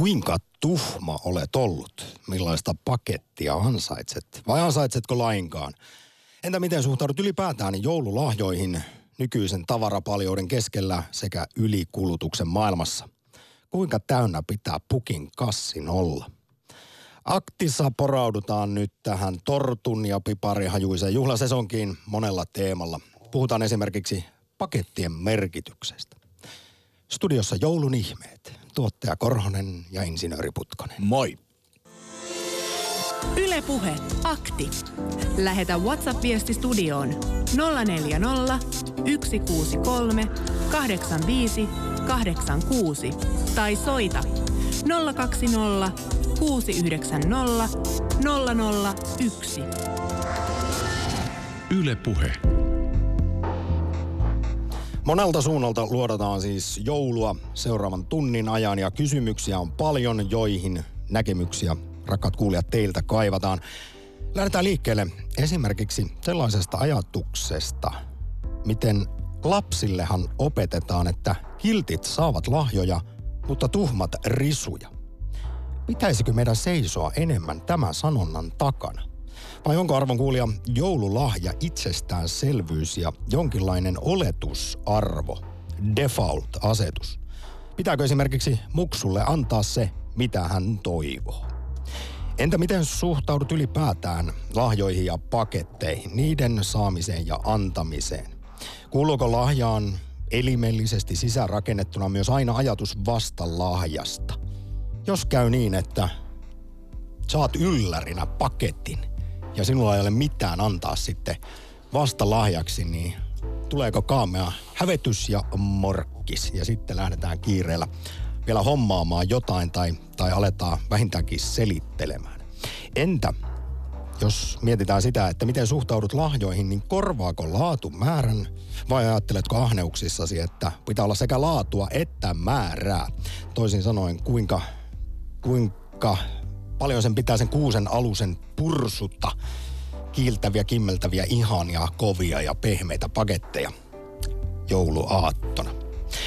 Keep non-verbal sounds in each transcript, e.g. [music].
Kuinka tuhma olet ollut? Millaista pakettia ansaitset? Vai ansaitsetko lainkaan? Entä miten suhtaudut ylipäätään joululahjoihin nykyisen tavarapaljouden keskellä sekä ylikulutuksen maailmassa? Kuinka täynnä pitää pukin kassin olla? Aktissa poraudutaan nyt tähän tortun ja piparihajuiseen juhlasesonkiin monella teemalla. Puhutaan esimerkiksi pakettien merkityksestä. Studiossa joulun ihmeet. Tuottaja Korhonen ja insinööri Putkonen. Moi. Ylepuhe akti. Lähetä WhatsApp-viesti studioon 040 163 85 86 tai soita 020 690 001. Ylepuhe. Monelta suunnalta luodataan siis joulua seuraavan tunnin ajan ja kysymyksiä on paljon, joihin näkemyksiä, rakkaat kuulijat, teiltä kaivataan. Lähdetään liikkeelle esimerkiksi sellaisesta ajatuksesta, miten lapsillehan opetetaan, että kiltit saavat lahjoja, mutta tuhmat risuja. Pitäisikö meidän seisoa enemmän tämän sanonnan takana? Vai onko arvon kuulija joululahja itsestäänselvyys ja jonkinlainen oletusarvo, default-asetus? Pitääkö esimerkiksi muksulle antaa se, mitä hän toivoo? Entä miten suhtaudut ylipäätään lahjoihin ja paketteihin, niiden saamiseen ja antamiseen? Kuuluuko lahjaan elimellisesti sisäänrakennettuna myös aina ajatus vastalahjasta? Jos käy niin, että saat yllärinä paketin ja sinulla ei ole mitään antaa sitten vastalahjaksi, niin tuleeko kaamea hävetys ja morkkis ja sitten lähdetään kiireellä vielä hommaamaan jotain tai, tai aletaan vähintäänkin selittelemään. Entä jos mietitään sitä, että miten suhtaudut lahjoihin, niin korvaako laatu määrän vai ajatteletko ahneuksissasi, että pitää olla sekä laatua että määrää? Toisin sanoen, kuinka, kuinka paljon sen pitää sen kuusen alusen pursuta kiiltäviä, kimmeltäviä, ihania, kovia ja pehmeitä paketteja jouluaattona.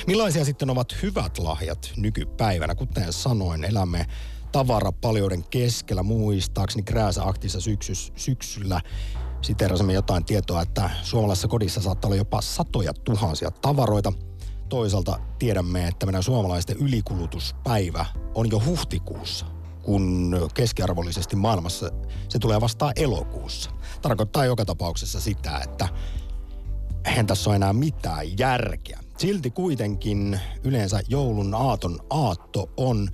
Millaisia sitten ovat hyvät lahjat nykypäivänä? Kuten sanoin, elämme tavarapaljouden keskellä. Muistaakseni Krääsä Aktissa syksys, syksyllä siterasimme jotain tietoa, että suomalaisessa kodissa saattaa olla jopa satoja tuhansia tavaroita. Toisaalta tiedämme, että meidän suomalaisten ylikulutuspäivä on jo huhtikuussa, kun keskiarvollisesti maailmassa se tulee vastaan elokuussa. Tarkoittaa joka tapauksessa sitä, että eihän tässä ole enää mitään järkeä. Silti kuitenkin yleensä joulun aaton aatto on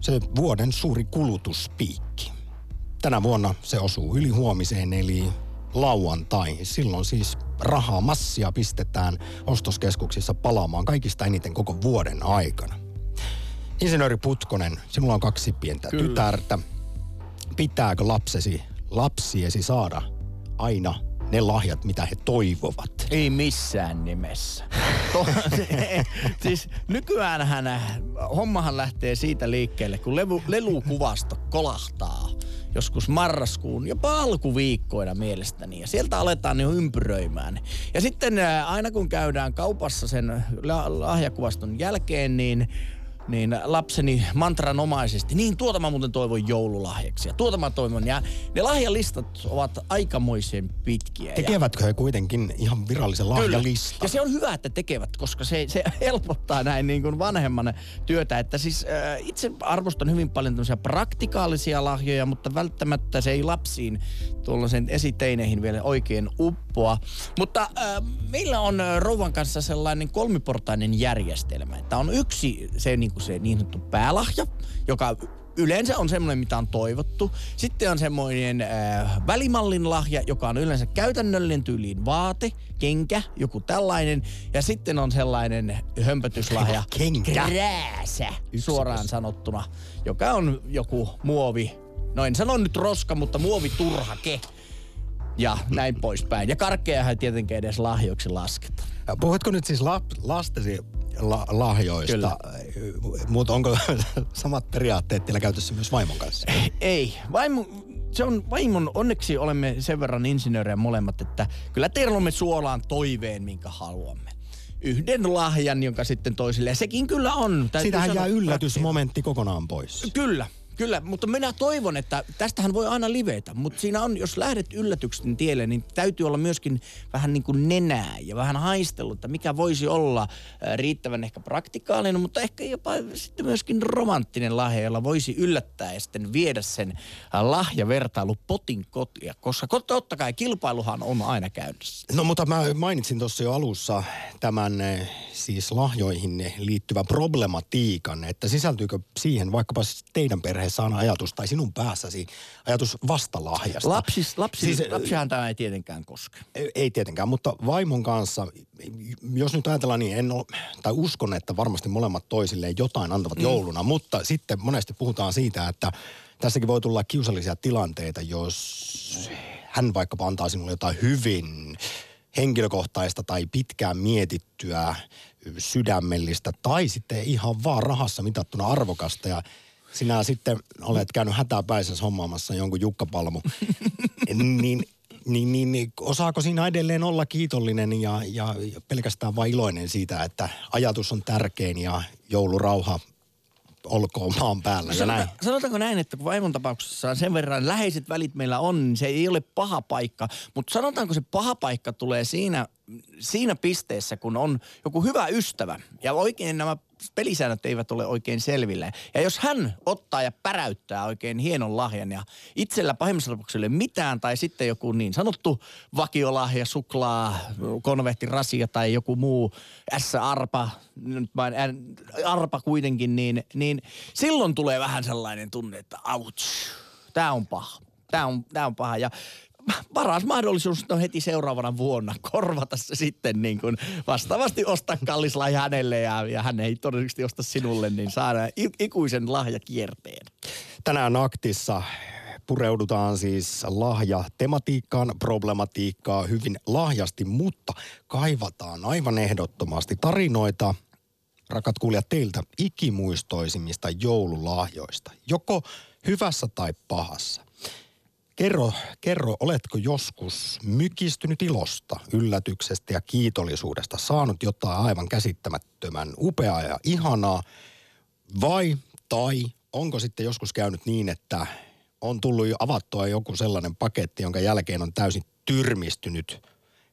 se vuoden suuri kulutuspiikki. Tänä vuonna se osuu yli huomiseen eli lauantai. Silloin siis rahaa massia pistetään ostoskeskuksissa palaamaan kaikista eniten koko vuoden aikana. Insinööri Putkonen, sinulla on kaksi pientä Kyllä. tytärtä. Pitääkö lapsesi, lapsiesi saada aina ne lahjat, mitä he toivovat? Ei missään nimessä. [laughs] to, [laughs] siis nykyäänhän hommahan lähtee siitä liikkeelle, kun levu, lelukuvasto kolahtaa joskus marraskuun, jopa alkuviikkoina mielestäni. Ja sieltä aletaan jo ympyröimään. Ja sitten aina kun käydään kaupassa sen lahjakuvaston jälkeen, niin niin lapseni mantranomaisesti, niin tuota mä muuten toivon joululahjaksi ja tuota mä toivon. Ja ne lahjalistat ovat aikamoisen pitkiä. Tekevätkö he kuitenkin ihan virallisen lahjalistan? Ja se on hyvä, että tekevät, koska se, se [laughs] helpottaa näin niin kuin vanhemman työtä. Että siis äh, itse arvostan hyvin paljon tämmöisiä praktikaalisia lahjoja, mutta välttämättä se ei lapsiin tuollaisen esiteineihin vielä oikein uppoa. Mutta äh, meillä on rouvan kanssa sellainen kolmiportainen järjestelmä. Että on yksi se niin kuin se niin sanottu päälahja, joka yleensä on semmoinen, mitä on toivottu. Sitten on semmoinen äh, välimallin lahja, joka on yleensä käytännöllinen tyyliin vaate, kenkä, joku tällainen. Ja sitten on sellainen hömpötyslahja, kenkä. krääsä, suoraan sanottuna, joka on joku muovi, no en sano nyt roska, mutta muoviturhake ja näin poispäin. Ja karkkeahan tietenkin edes lahjoiksi lasketaan. Puhutko nyt siis lap, lastesi la, lahjoista, Kyllä. mutta onko [laughs] samat periaatteet teillä käytössä myös vaimon kanssa? Ei. Vaimo, se on vaimon, onneksi olemme sen verran insinöörejä molemmat, että kyllä terlomme suolaan toiveen, minkä haluamme. yhden lahjan, jonka sitten toisille. Ja sekin kyllä on. täytyy Siitähän sanoa, jää yllätysmomentti kokonaan pois. Kyllä. Kyllä, mutta minä toivon, että tästähän voi aina livetä, mutta siinä on, jos lähdet yllätyksen tielle, niin täytyy olla myöskin vähän niin kuin nenää ja vähän haistellut, että mikä voisi olla äh, riittävän ehkä praktikaalinen, mutta ehkä jopa sitten myöskin romanttinen lahja, jolla voisi yllättää ja sitten viedä sen äh, lahjavertailupotin kotia, koska totta kai kilpailuhan on aina käynnissä. No mutta mä mainitsin tuossa jo alussa tämän eh, siis lahjoihin liittyvän problematiikan, että sisältyykö siihen vaikkapa teidän perheessä aina ajatus tai sinun päässäsi ajatus vastalahjasta? Lapsis, lapsi, Siis, lapsihan tämä ei tietenkään koske. Ei- Ei tietenkään, mutta vaimon kanssa, jos nyt ajatellaan niin, en ole, tai uskon, että varmasti molemmat toisilleen jotain antavat mm. jouluna, mutta sitten monesti puhutaan siitä, että tässäkin voi tulla kiusallisia tilanteita, jos hän vaikkapa antaa sinulle jotain hyvin henkilökohtaista tai pitkään mietittyä, sydämellistä tai sitten ihan vaan rahassa mitattuna arvokasta ja sinä sitten olet käynyt hätäpäisässä hommaamassa jonkun jukkapalmu, [laughs] niin, niin, niin, niin osaako siinä edelleen olla kiitollinen ja, ja pelkästään vain iloinen siitä, että ajatus on tärkein ja joulurauha olkoon maan päällä ja näin. Sanota, sanotaanko näin, että kun vaimon tapauksessa sen verran läheiset välit meillä on, niin se ei ole paha paikka. Mutta sanotaanko se paha paikka tulee siinä, siinä pisteessä, kun on joku hyvä ystävä ja oikein nämä pelisäännöt eivät ole oikein selville. Ja jos hän ottaa ja päräyttää oikein hienon lahjan ja itsellä pahimmassa tapauksessa ei ole mitään tai sitten joku niin sanottu vakiolahja, suklaa, konvehtirasia tai joku muu S-arpa, nyt vain arpa kuitenkin, niin, niin silloin tulee vähän sellainen tunne, että ouch, tämä on paha. Tämä on, tää on paha ja paras mahdollisuus on heti seuraavana vuonna korvata se sitten niin kuin vastaavasti ostaa kallis lahja hänelle ja, ja hän ei todennäköisesti osta sinulle, niin saadaan i- ikuisen lahjakierteen. Tänään aktissa pureudutaan siis lahja-tematiikkaan, problematiikkaa hyvin lahjasti, mutta kaivataan aivan ehdottomasti tarinoita, rakat kuulijat, teiltä ikimuistoisimmista joululahjoista, joko hyvässä tai pahassa. Kerro, kerro, oletko joskus mykistynyt ilosta, yllätyksestä ja kiitollisuudesta, saanut jotain aivan käsittämättömän upeaa ja ihanaa, vai tai onko sitten joskus käynyt niin, että on tullut jo avattua joku sellainen paketti, jonka jälkeen on täysin tyrmistynyt,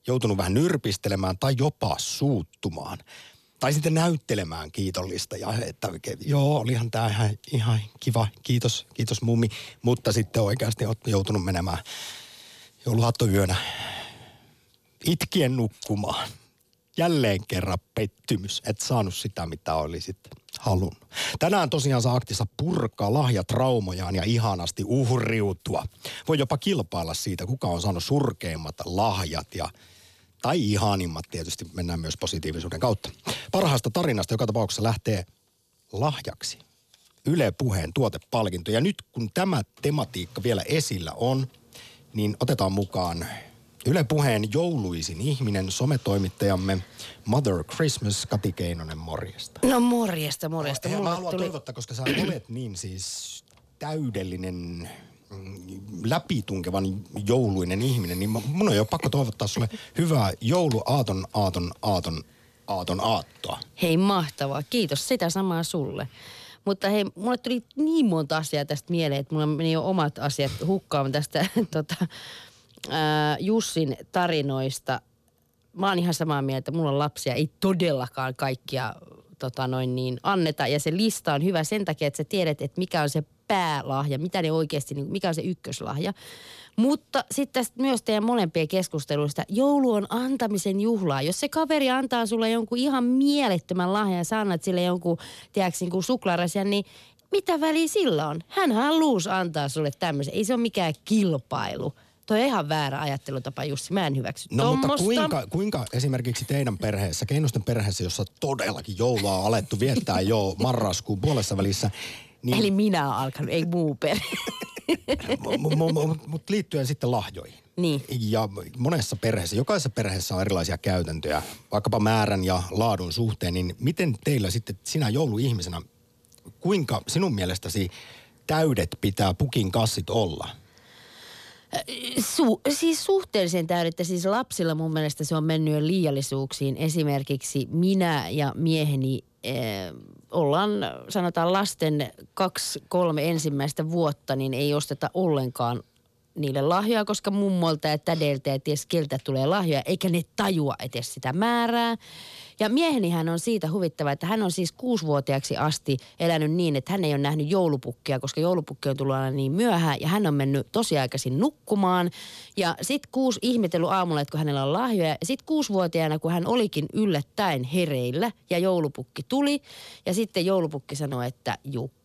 joutunut vähän nyrpistelemään tai jopa suuttumaan. Tai sitten näyttelemään kiitollista ja että joo, olihan tämä ihan, ihan kiva, kiitos, kiitos mummi. Mutta sitten oikeasti olet joutunut menemään jouluaattonyönä itkien nukkumaan. Jälleen kerran pettymys, et saanut sitä, mitä olisit halunnut. Tänään tosiaan saa aktissa purkaa lahjatraumojaan ja ihanasti uhriutua. Voi jopa kilpailla siitä, kuka on saanut surkeimmat lahjat ja tai ihanimmat tietysti mennään myös positiivisuuden kautta. Parhaasta tarinasta joka tapauksessa lähtee lahjaksi. Yle Puheen tuotepalkinto. Ja nyt kun tämä tematiikka vielä esillä on, niin otetaan mukaan Yle Puheen jouluisin ihminen, sometoimittajamme Mother Christmas, Kati Keinonen, morjesta. No morjesta, morjesta. Ja mä haluan tuli... toivottaa, koska sä olet niin siis täydellinen mm, läpitunkevan jouluinen ihminen, niin mun on jo pakko toivottaa sulle hyvää jouluaaton, aaton, aaton, aaton aattoa. Hei mahtavaa, kiitos sitä samaa sulle. Mutta hei, mulle tuli niin monta asiaa tästä mieleen, että mulla meni jo omat asiat hukkaan tästä [laughs] tota, ää, Jussin tarinoista. Mä oon ihan samaa mieltä, mulla on lapsia, ei todellakaan kaikkia tota noin niin, anneta. Ja se lista on hyvä sen takia, että sä tiedät, että mikä on se päälahja, mitä ne oikeasti, niin mikä on se ykköslahja. Mutta sitten myös teidän molempien keskusteluista, joulu on antamisen juhlaa. Jos se kaveri antaa sulle jonkun ihan mielettömän lahjan ja sä annat sille jonkun, tiedätkö, niin suklaarasian, niin mitä väliä sillä on? Hän halusi antaa sulle tämmöisen. Ei se ole mikään kilpailu. Toi on ihan väärä ajattelutapa, Jussi. Mä en hyväksy No tommosta. mutta kuinka, kuinka esimerkiksi teidän perheessä, Keinosten perheessä, jossa todellakin joulua on alettu viettää jo marraskuun puolessa välissä, niin, Eli minä olen alkanut, ei muu perhe. [laughs] mutta liittyen sitten lahjoihin. Niin. Ja monessa perheessä, jokaisessa perheessä on erilaisia käytäntöjä, vaikkapa määrän ja laadun suhteen, niin miten teillä sitten sinä jouluihmisenä, kuinka sinun mielestäsi täydet pitää pukin kassit olla? Su, siis suhteellisen täydettä. Siis lapsilla mun mielestä se on mennyt jo liiallisuuksiin. Esimerkiksi minä ja mieheni eh, ollaan, sanotaan lasten kaksi, kolme ensimmäistä vuotta, niin ei osteta ollenkaan niille lahjoja, koska mummolta ja tädeltä ja ties keltä tulee lahjoja, eikä ne tajua edes sitä määrää. Ja miehenihän on siitä huvittava, että hän on siis kuusivuotiaaksi asti elänyt niin, että hän ei ole nähnyt joulupukkia, koska joulupukki on tullut aina niin myöhään ja hän on mennyt tosiaikaisin nukkumaan. Ja sitten kuusi ihmetellyt aamulla, että kun hänellä on lahjoja. Ja sitten kuusivuotiaana, kun hän olikin yllättäen hereillä ja joulupukki tuli. Ja sitten joulupukki sanoi, että Jukka,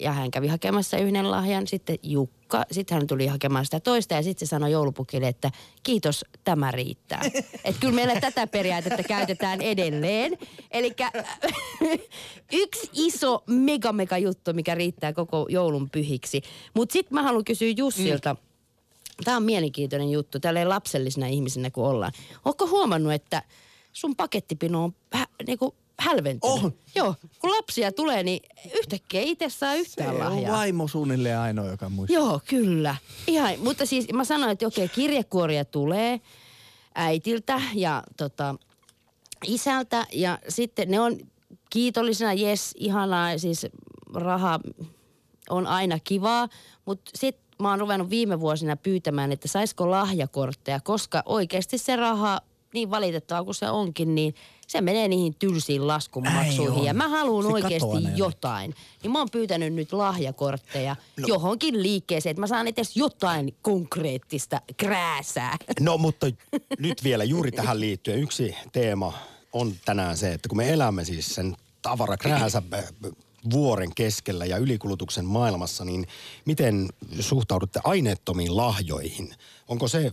ja hän kävi hakemassa yhden lahjan, sitten Jukka, sitten hän tuli hakemaan sitä toista ja sitten se sanoi joulupukille, että kiitos, tämä riittää. [laughs] Että kyllä meillä tätä periaatetta käytetään edelleen. Eli [laughs] yksi iso mega mega juttu, mikä riittää koko joulun pyhiksi. Mutta sitten mä haluan kysyä Jussilta, mm. Tämä on mielenkiintoinen juttu, tälleen lapsellisena ihmisenä kuin ollaan. Oletko huomannut, että sun pakettipino on hä, niinku hälventynyt. On. Joo, kun lapsia tulee, niin yhtäkkiä itse saa yhtään Se on lahjaa. vaimo suunnilleen ainoa, joka muistaa. Joo, kyllä. Ihan, mutta siis mä sanoin, että okei, kirjekuoria tulee äitiltä ja tota, isältä ja sitten ne on kiitollisena, jes, ihanaa, siis raha on aina kivaa, mutta sitten mä oon ruvennut viime vuosina pyytämään, että saisiko lahjakortteja, koska oikeasti se raha, niin valitettavaa kuin se onkin, niin se menee niihin tylsiin laskunmaksuihin. on. Ja mä haluan oikeasti jotain. Niin mä oon pyytänyt nyt lahjakortteja no. johonkin liikkeeseen, että mä saan edes jotain konkreettista krääsää. No mutta nyt vielä juuri tähän liittyen yksi teema on tänään se, että kun me elämme siis sen tavarakrääsä vuoren keskellä ja ylikulutuksen maailmassa, niin miten suhtaudutte aineettomiin lahjoihin? Onko se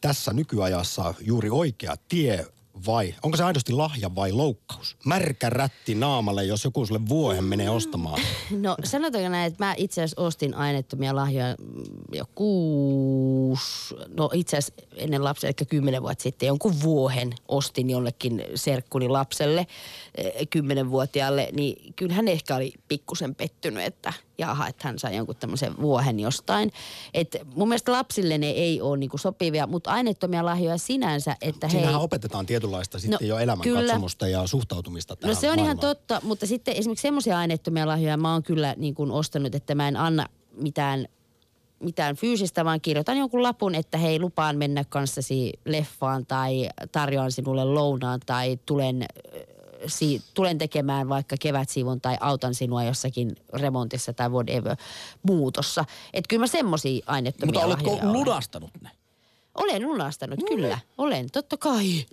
tässä nykyajassa juuri oikea tie vai onko se aidosti lahja vai loukkaus? Märkä rätti naamalle, jos joku sulle vuohen menee ostamaan. [laughs] No sanotaanko näin, että mä itse asiassa ostin aineettomia lahjoja mm, jo kuusi, no itse asiassa ennen lapsia, eli kymmenen vuotta sitten jonkun vuohen ostin jollekin serkkuni lapselle, eh, kymmenenvuotiaalle, niin kyllä hän ehkä oli pikkusen pettynyt, että jaha, että hän sai jonkun tämmöisen vuohen jostain. Et mun mielestä lapsille ne ei ole niinku sopivia, mutta aineettomia lahjoja sinänsä, että hei... Siinähän opetetaan tietynlaista sitten No, jo elämänkatsomusta ja suhtautumista tähän No se on ihan maailmaan. totta, mutta sitten esimerkiksi semmoisia aineettomia lahjoja mä oon kyllä niin kuin ostanut, että mä en anna mitään, mitään fyysistä, vaan kirjoitan jonkun lapun, että hei lupaan mennä kanssasi leffaan tai tarjoan sinulle lounaan tai tulen, si, tulen tekemään vaikka kevätsiivon tai autan sinua jossakin remontissa tai whatever muutossa. Että kyllä mä semmoisia aineettomia Mutta oletko olen. lunastanut ne? Olen lunastanut, kyllä. Olen, totta kai.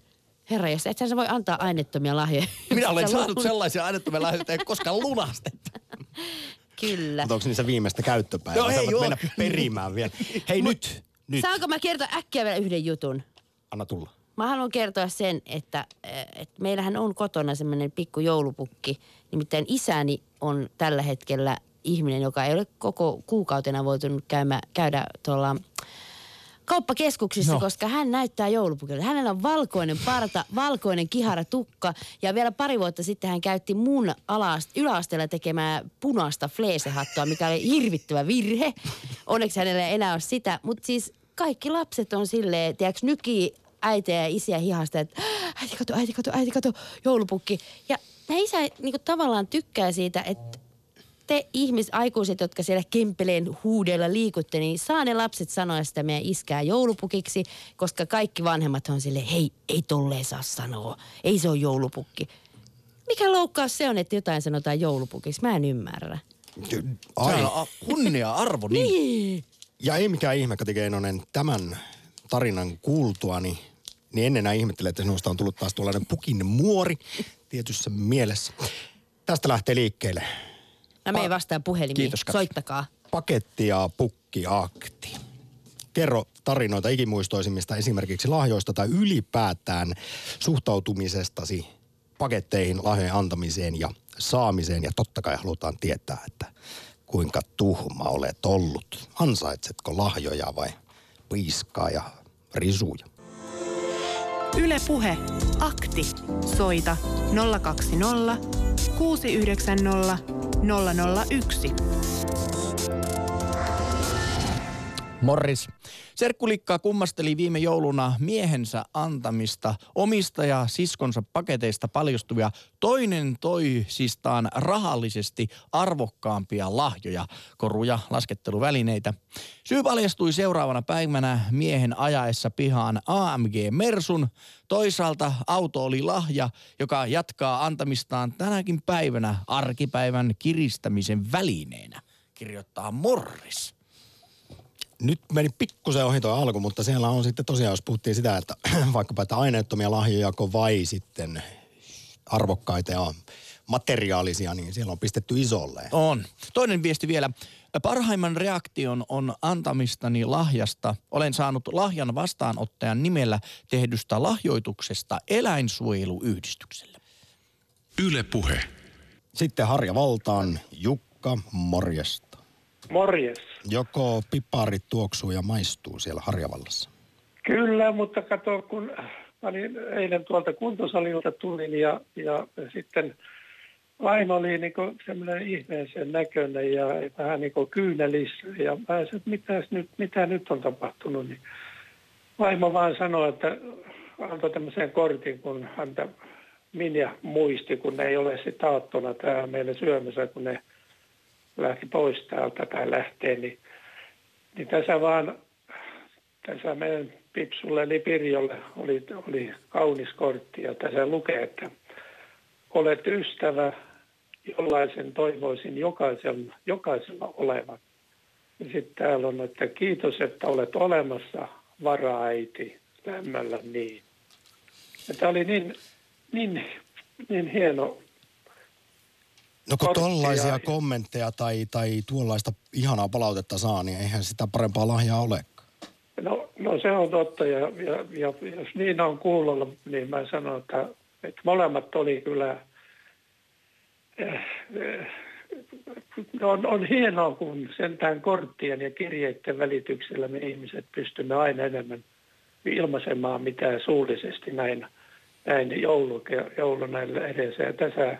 Herra, jos ethän sä voi antaa aineettomia lahjoja. [laughs] Minä olen saanut sellaisia aineettomia lahjoja, että ei koskaan lunastettu. [laughs] Kyllä. Mutta onko niissä viimeistä käyttöpäivää? No ei mennä perimään vielä. Hei nyt, nyt. Saanko mä kertoa äkkiä vielä yhden jutun? Anna tulla. Mä haluan kertoa sen, että, eh, että meillähän on kotona semmoinen pikku joulupukki. Nimittäin isäni on tällä hetkellä ihminen, joka ei ole koko kuukautena voitunut käymä, käydä tuolla kauppakeskuksissa, no. Koska hän näyttää joulupukille. Hänellä on valkoinen parta, valkoinen kihara tukka ja vielä pari vuotta sitten hän käytti mun alaast- yläasteella tekemää punaista fleesehattua, mikä oli hirvittävä virhe. Onneksi hänellä ei enää ole sitä, mutta siis kaikki lapset on silleen, tiedätkö, nyki äitejä ja isiä hihasta, että äiti kato, äiti kato, äiti kato, joulupukki. Ja nämä isä niin tavallaan tykkää siitä, että te ihmisaikuiset, jotka siellä kempeleen huudella liikutte, niin saa ne lapset sanoa sitä meidän iskää joulupukiksi, koska kaikki vanhemmat on sille, hei, ei tolleen saa sanoa, ei se ole joulupukki. Mikä loukkaus se on, että jotain sanotaan joulupukiksi? Mä en ymmärrä. Ai. Se on a- kunnia arvo. Niin. Ja ei mikään ihme, Kati Keinonen, tämän tarinan kuultuani, niin ennen enää ihmettelee, että sinusta on tullut taas tuollainen pukin muori tietyssä mielessä. Tästä lähtee liikkeelle. Mä menen vastaan puhelimiin. Kiitos, Katri. Soittakaa. Paketti ja pukkiakti. Kerro tarinoita ikimuistoisimmista esimerkiksi lahjoista tai ylipäätään suhtautumisestasi paketteihin, lahjojen antamiseen ja saamiseen. Ja totta kai halutaan tietää, että kuinka tuhma olet ollut. Ansaitsetko lahjoja vai piiskaa ja risuja? Yle Puhe. Akti. Soita 020 690 001. Morris. Serkkulikka kummasteli viime jouluna miehensä antamista omista ja siskonsa paketeista paljastuvia toinen toisistaan rahallisesti arvokkaampia lahjoja, koruja, lasketteluvälineitä. Syy paljastui seuraavana päivänä miehen ajaessa pihaan AMG Mersun. Toisaalta auto oli lahja, joka jatkaa antamistaan tänäkin päivänä arkipäivän kiristämisen välineenä, kirjoittaa Morris nyt meni pikkusen ohi tuo alku, mutta siellä on sitten tosiaan, jos puhuttiin sitä, että [clears throat] vaikkapa että aineettomia lahjoja vai sitten arvokkaita ja materiaalisia, niin siellä on pistetty isolle. On. Toinen viesti vielä. Parhaimman reaktion on antamistani lahjasta. Olen saanut lahjan vastaanottajan nimellä tehdystä lahjoituksesta eläinsuojeluyhdistykselle. Yle Puhe. Sitten Harja Valtaan, Jukka, morjesta. Morjes. Joko piparit tuoksuu ja maistuu siellä Harjavallassa? Kyllä, mutta kato, kun mä olin eilen tuolta kuntosalilta tulin ja, ja sitten vaimo oli niin semmoinen ihmeisen näköinen ja vähän niin kyynelissä. Ja mä sanoin, että mitäs nyt, mitä nyt on tapahtunut. Niin vaimo vaan sanoi, että antoi tämmöisen kortin, kun häntä Minja muisti, kun ne ei ole sitten aattona täällä meille syömässä, kun ne lähti pois täältä tai lähtee, niin, niin tässä vaan, tässä meidän Pipsulle eli Pirjolle oli, oli kaunis kortti ja tässä lukee, että olet ystävä, jollaisen toivoisin jokaisella, jokaisella olevan. Ja sitten täällä on, että kiitos, että olet olemassa, varaäiti, lämmöllä niin. Ja tämä oli niin, niin, niin hieno No kun tollaisia kommentteja tai, tai tuollaista ihanaa palautetta saa, niin eihän sitä parempaa lahjaa ole. No, no se on totta ja, ja, ja jos niin on kuulolla, niin mä sanon, että, että molemmat oli kyllä, äh, on, on hienoa, kun sentään korttien ja kirjeiden välityksellä me ihmiset pystymme aina enemmän ilmaisemaan mitä suullisesti näin, näin joulu, jouluna edessä. Ja tässä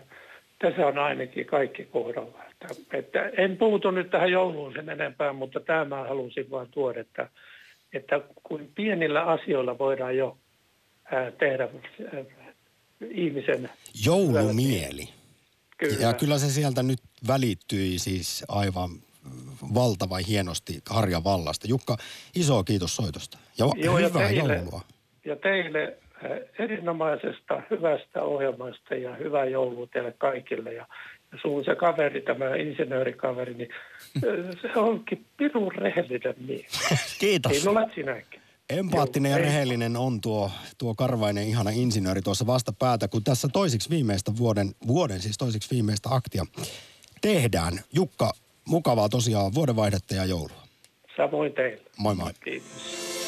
tässä on ainakin kaikki kohdalla. Että, että en puutu nyt tähän jouluun sen enempää, mutta tämä halusin vain tuoda, että, että kuin pienillä asioilla voidaan jo ää, tehdä ää, ihmisen... Joulumieli. Kyllä. Ja kyllä se sieltä nyt välittyi siis aivan valtava hienosti Harja Vallasta. Jukka, iso kiitos soitosta. Ja Joo, hyvää ja teille, joulua. Ja teille erinomaisesta, hyvästä ohjelmasta ja hyvää joulua teille kaikille. Ja, ja sun se kaveri, tämä insinöörikaveri, niin se onkin pirun rehellinen mies. [laughs] Kiitos. Niin olet sinäkin. Empaattinen Joo, ja rehellinen on tuo, tuo karvainen ihana insinööri tuossa vastapäätä, kun tässä toisiksi viimeistä vuoden, vuoden siis toisiksi viimeistä aktia tehdään. Jukka, mukavaa tosiaan vuodenvaihdetta ja joulua. Samoin teille. Moi moi. Kiitos.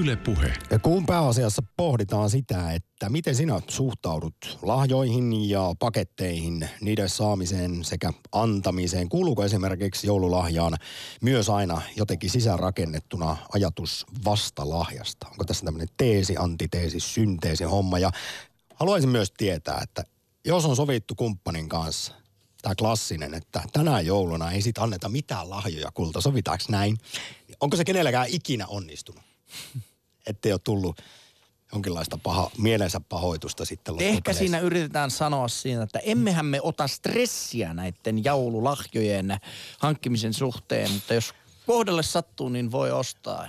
Yle Puhe. Ja kun pääasiassa pohditaan sitä, että miten sinä suhtaudut lahjoihin ja paketteihin, niiden saamiseen sekä antamiseen, kuuluuko esimerkiksi joululahjaan myös aina jotenkin sisäänrakennettuna ajatus vastalahjasta? Onko tässä tämmöinen teesi, antiteesi, synteesi homma? Ja haluaisin myös tietää, että jos on sovittu kumppanin kanssa, tämä klassinen, että tänään jouluna ei sit anneta mitään lahjoja kulta, sovitaanko näin? Onko se kenelläkään ikinä onnistunut? Ettei ole tullut jonkinlaista paha, mielensä pahoitusta sitten Ehkä siinä yritetään sanoa siinä, että emmehän me ota stressiä näiden joululahjojen hankkimisen suhteen, mutta jos kohdalle sattuu, niin voi ostaa.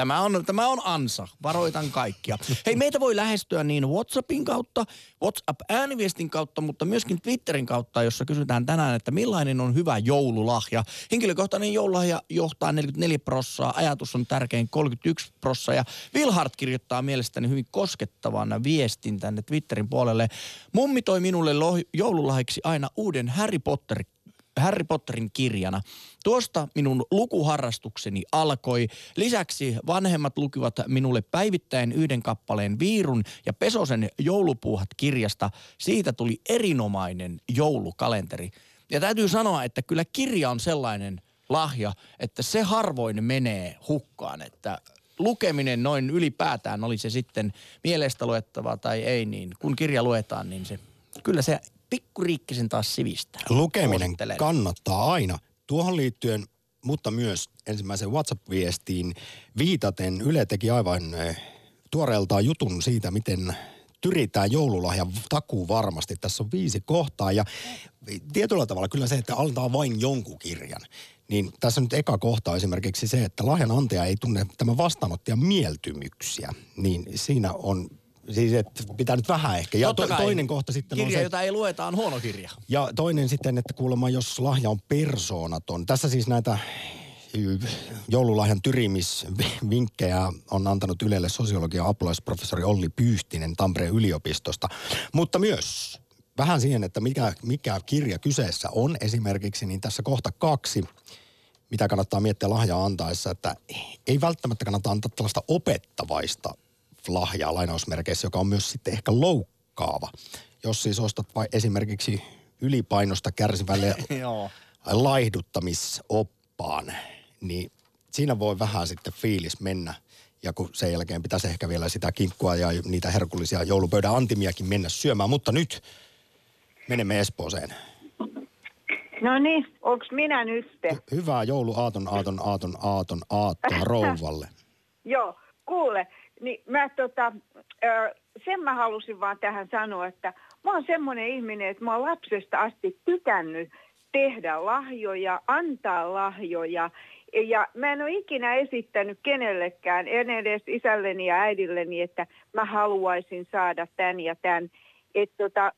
Tämä on, tämä on ansa. Varoitan kaikkia. Hei, meitä voi lähestyä niin WhatsAppin kautta, WhatsApp-ääniviestin kautta, mutta myöskin Twitterin kautta, jossa kysytään tänään, että millainen on hyvä joululahja. Henkilökohtainen joululahja johtaa 44 prossaa, ajatus on tärkein 31 prossaa. Ja Wilhart kirjoittaa mielestäni hyvin koskettavan viestin tänne Twitterin puolelle. Mummi toi minulle joululahjaksi aina uuden Harry Potter Harry Potterin kirjana. Tuosta minun lukuharrastukseni alkoi. Lisäksi vanhemmat lukivat minulle päivittäin yhden kappaleen Viirun ja Pesosen joulupuuhat kirjasta. Siitä tuli erinomainen joulukalenteri. Ja täytyy sanoa, että kyllä kirja on sellainen lahja, että se harvoin menee hukkaan, että lukeminen noin ylipäätään, oli se sitten mielestä luettavaa tai ei, niin kun kirja luetaan, niin se kyllä se pikkuriikkisen taas sivistää. Lukeminen kannattaa aina. Tuohon liittyen, mutta myös ensimmäiseen WhatsApp-viestiin viitaten Yle teki aivan eh, tuoreeltaan jutun siitä, miten tyritään joululahjan takuu varmasti. Tässä on viisi kohtaa ja tietyllä tavalla kyllä se, että antaa vain jonkun kirjan. Niin tässä nyt eka kohta esimerkiksi se, että lahjan antaja ei tunne tämän vastaanottajan mieltymyksiä. Niin siinä on siis, että pitää nyt vähän ehkä. Ja to, toinen kohta sitten kirja, on se, jota ei lueta, on huono kirja. ja toinen sitten, että kuulemma jos lahja on persoonaton. Tässä siis näitä joululahjan tyrimisvinkkejä on antanut Ylelle sosiologian apulaisprofessori Olli Pyyhtinen Tampereen yliopistosta. Mutta myös vähän siihen, että mikä, mikä kirja kyseessä on esimerkiksi, niin tässä kohta kaksi, mitä kannattaa miettiä lahjaa antaessa, että ei välttämättä kannata antaa tällaista opettavaista lahjaa lainausmerkeissä, joka on myös sitten ehkä loukkaava. Jos siis ostat vai esimerkiksi ylipainosta kärsivälle [laughs] Joo. laihduttamisoppaan, niin siinä voi vähän sitten fiilis mennä. Ja kun sen jälkeen pitäisi ehkä vielä sitä kinkkua ja niitä herkullisia joulupöydän antimiakin mennä syömään. Mutta nyt menemme Espooseen. No niin, onks minä nyt? Hy- Hyvää jouluaaton, aaton, aaton, aaton, aattoa [laughs] rouvalle. Joo, kuule, niin mä tota, sen mä halusin vaan tähän sanoa, että mä oon semmoinen ihminen, että mä oon lapsesta asti tykännyt tehdä lahjoja, antaa lahjoja. Ja mä en ole ikinä esittänyt kenellekään, en edes isälleni ja äidilleni, että mä haluaisin saada tämän ja tämän. Et tota,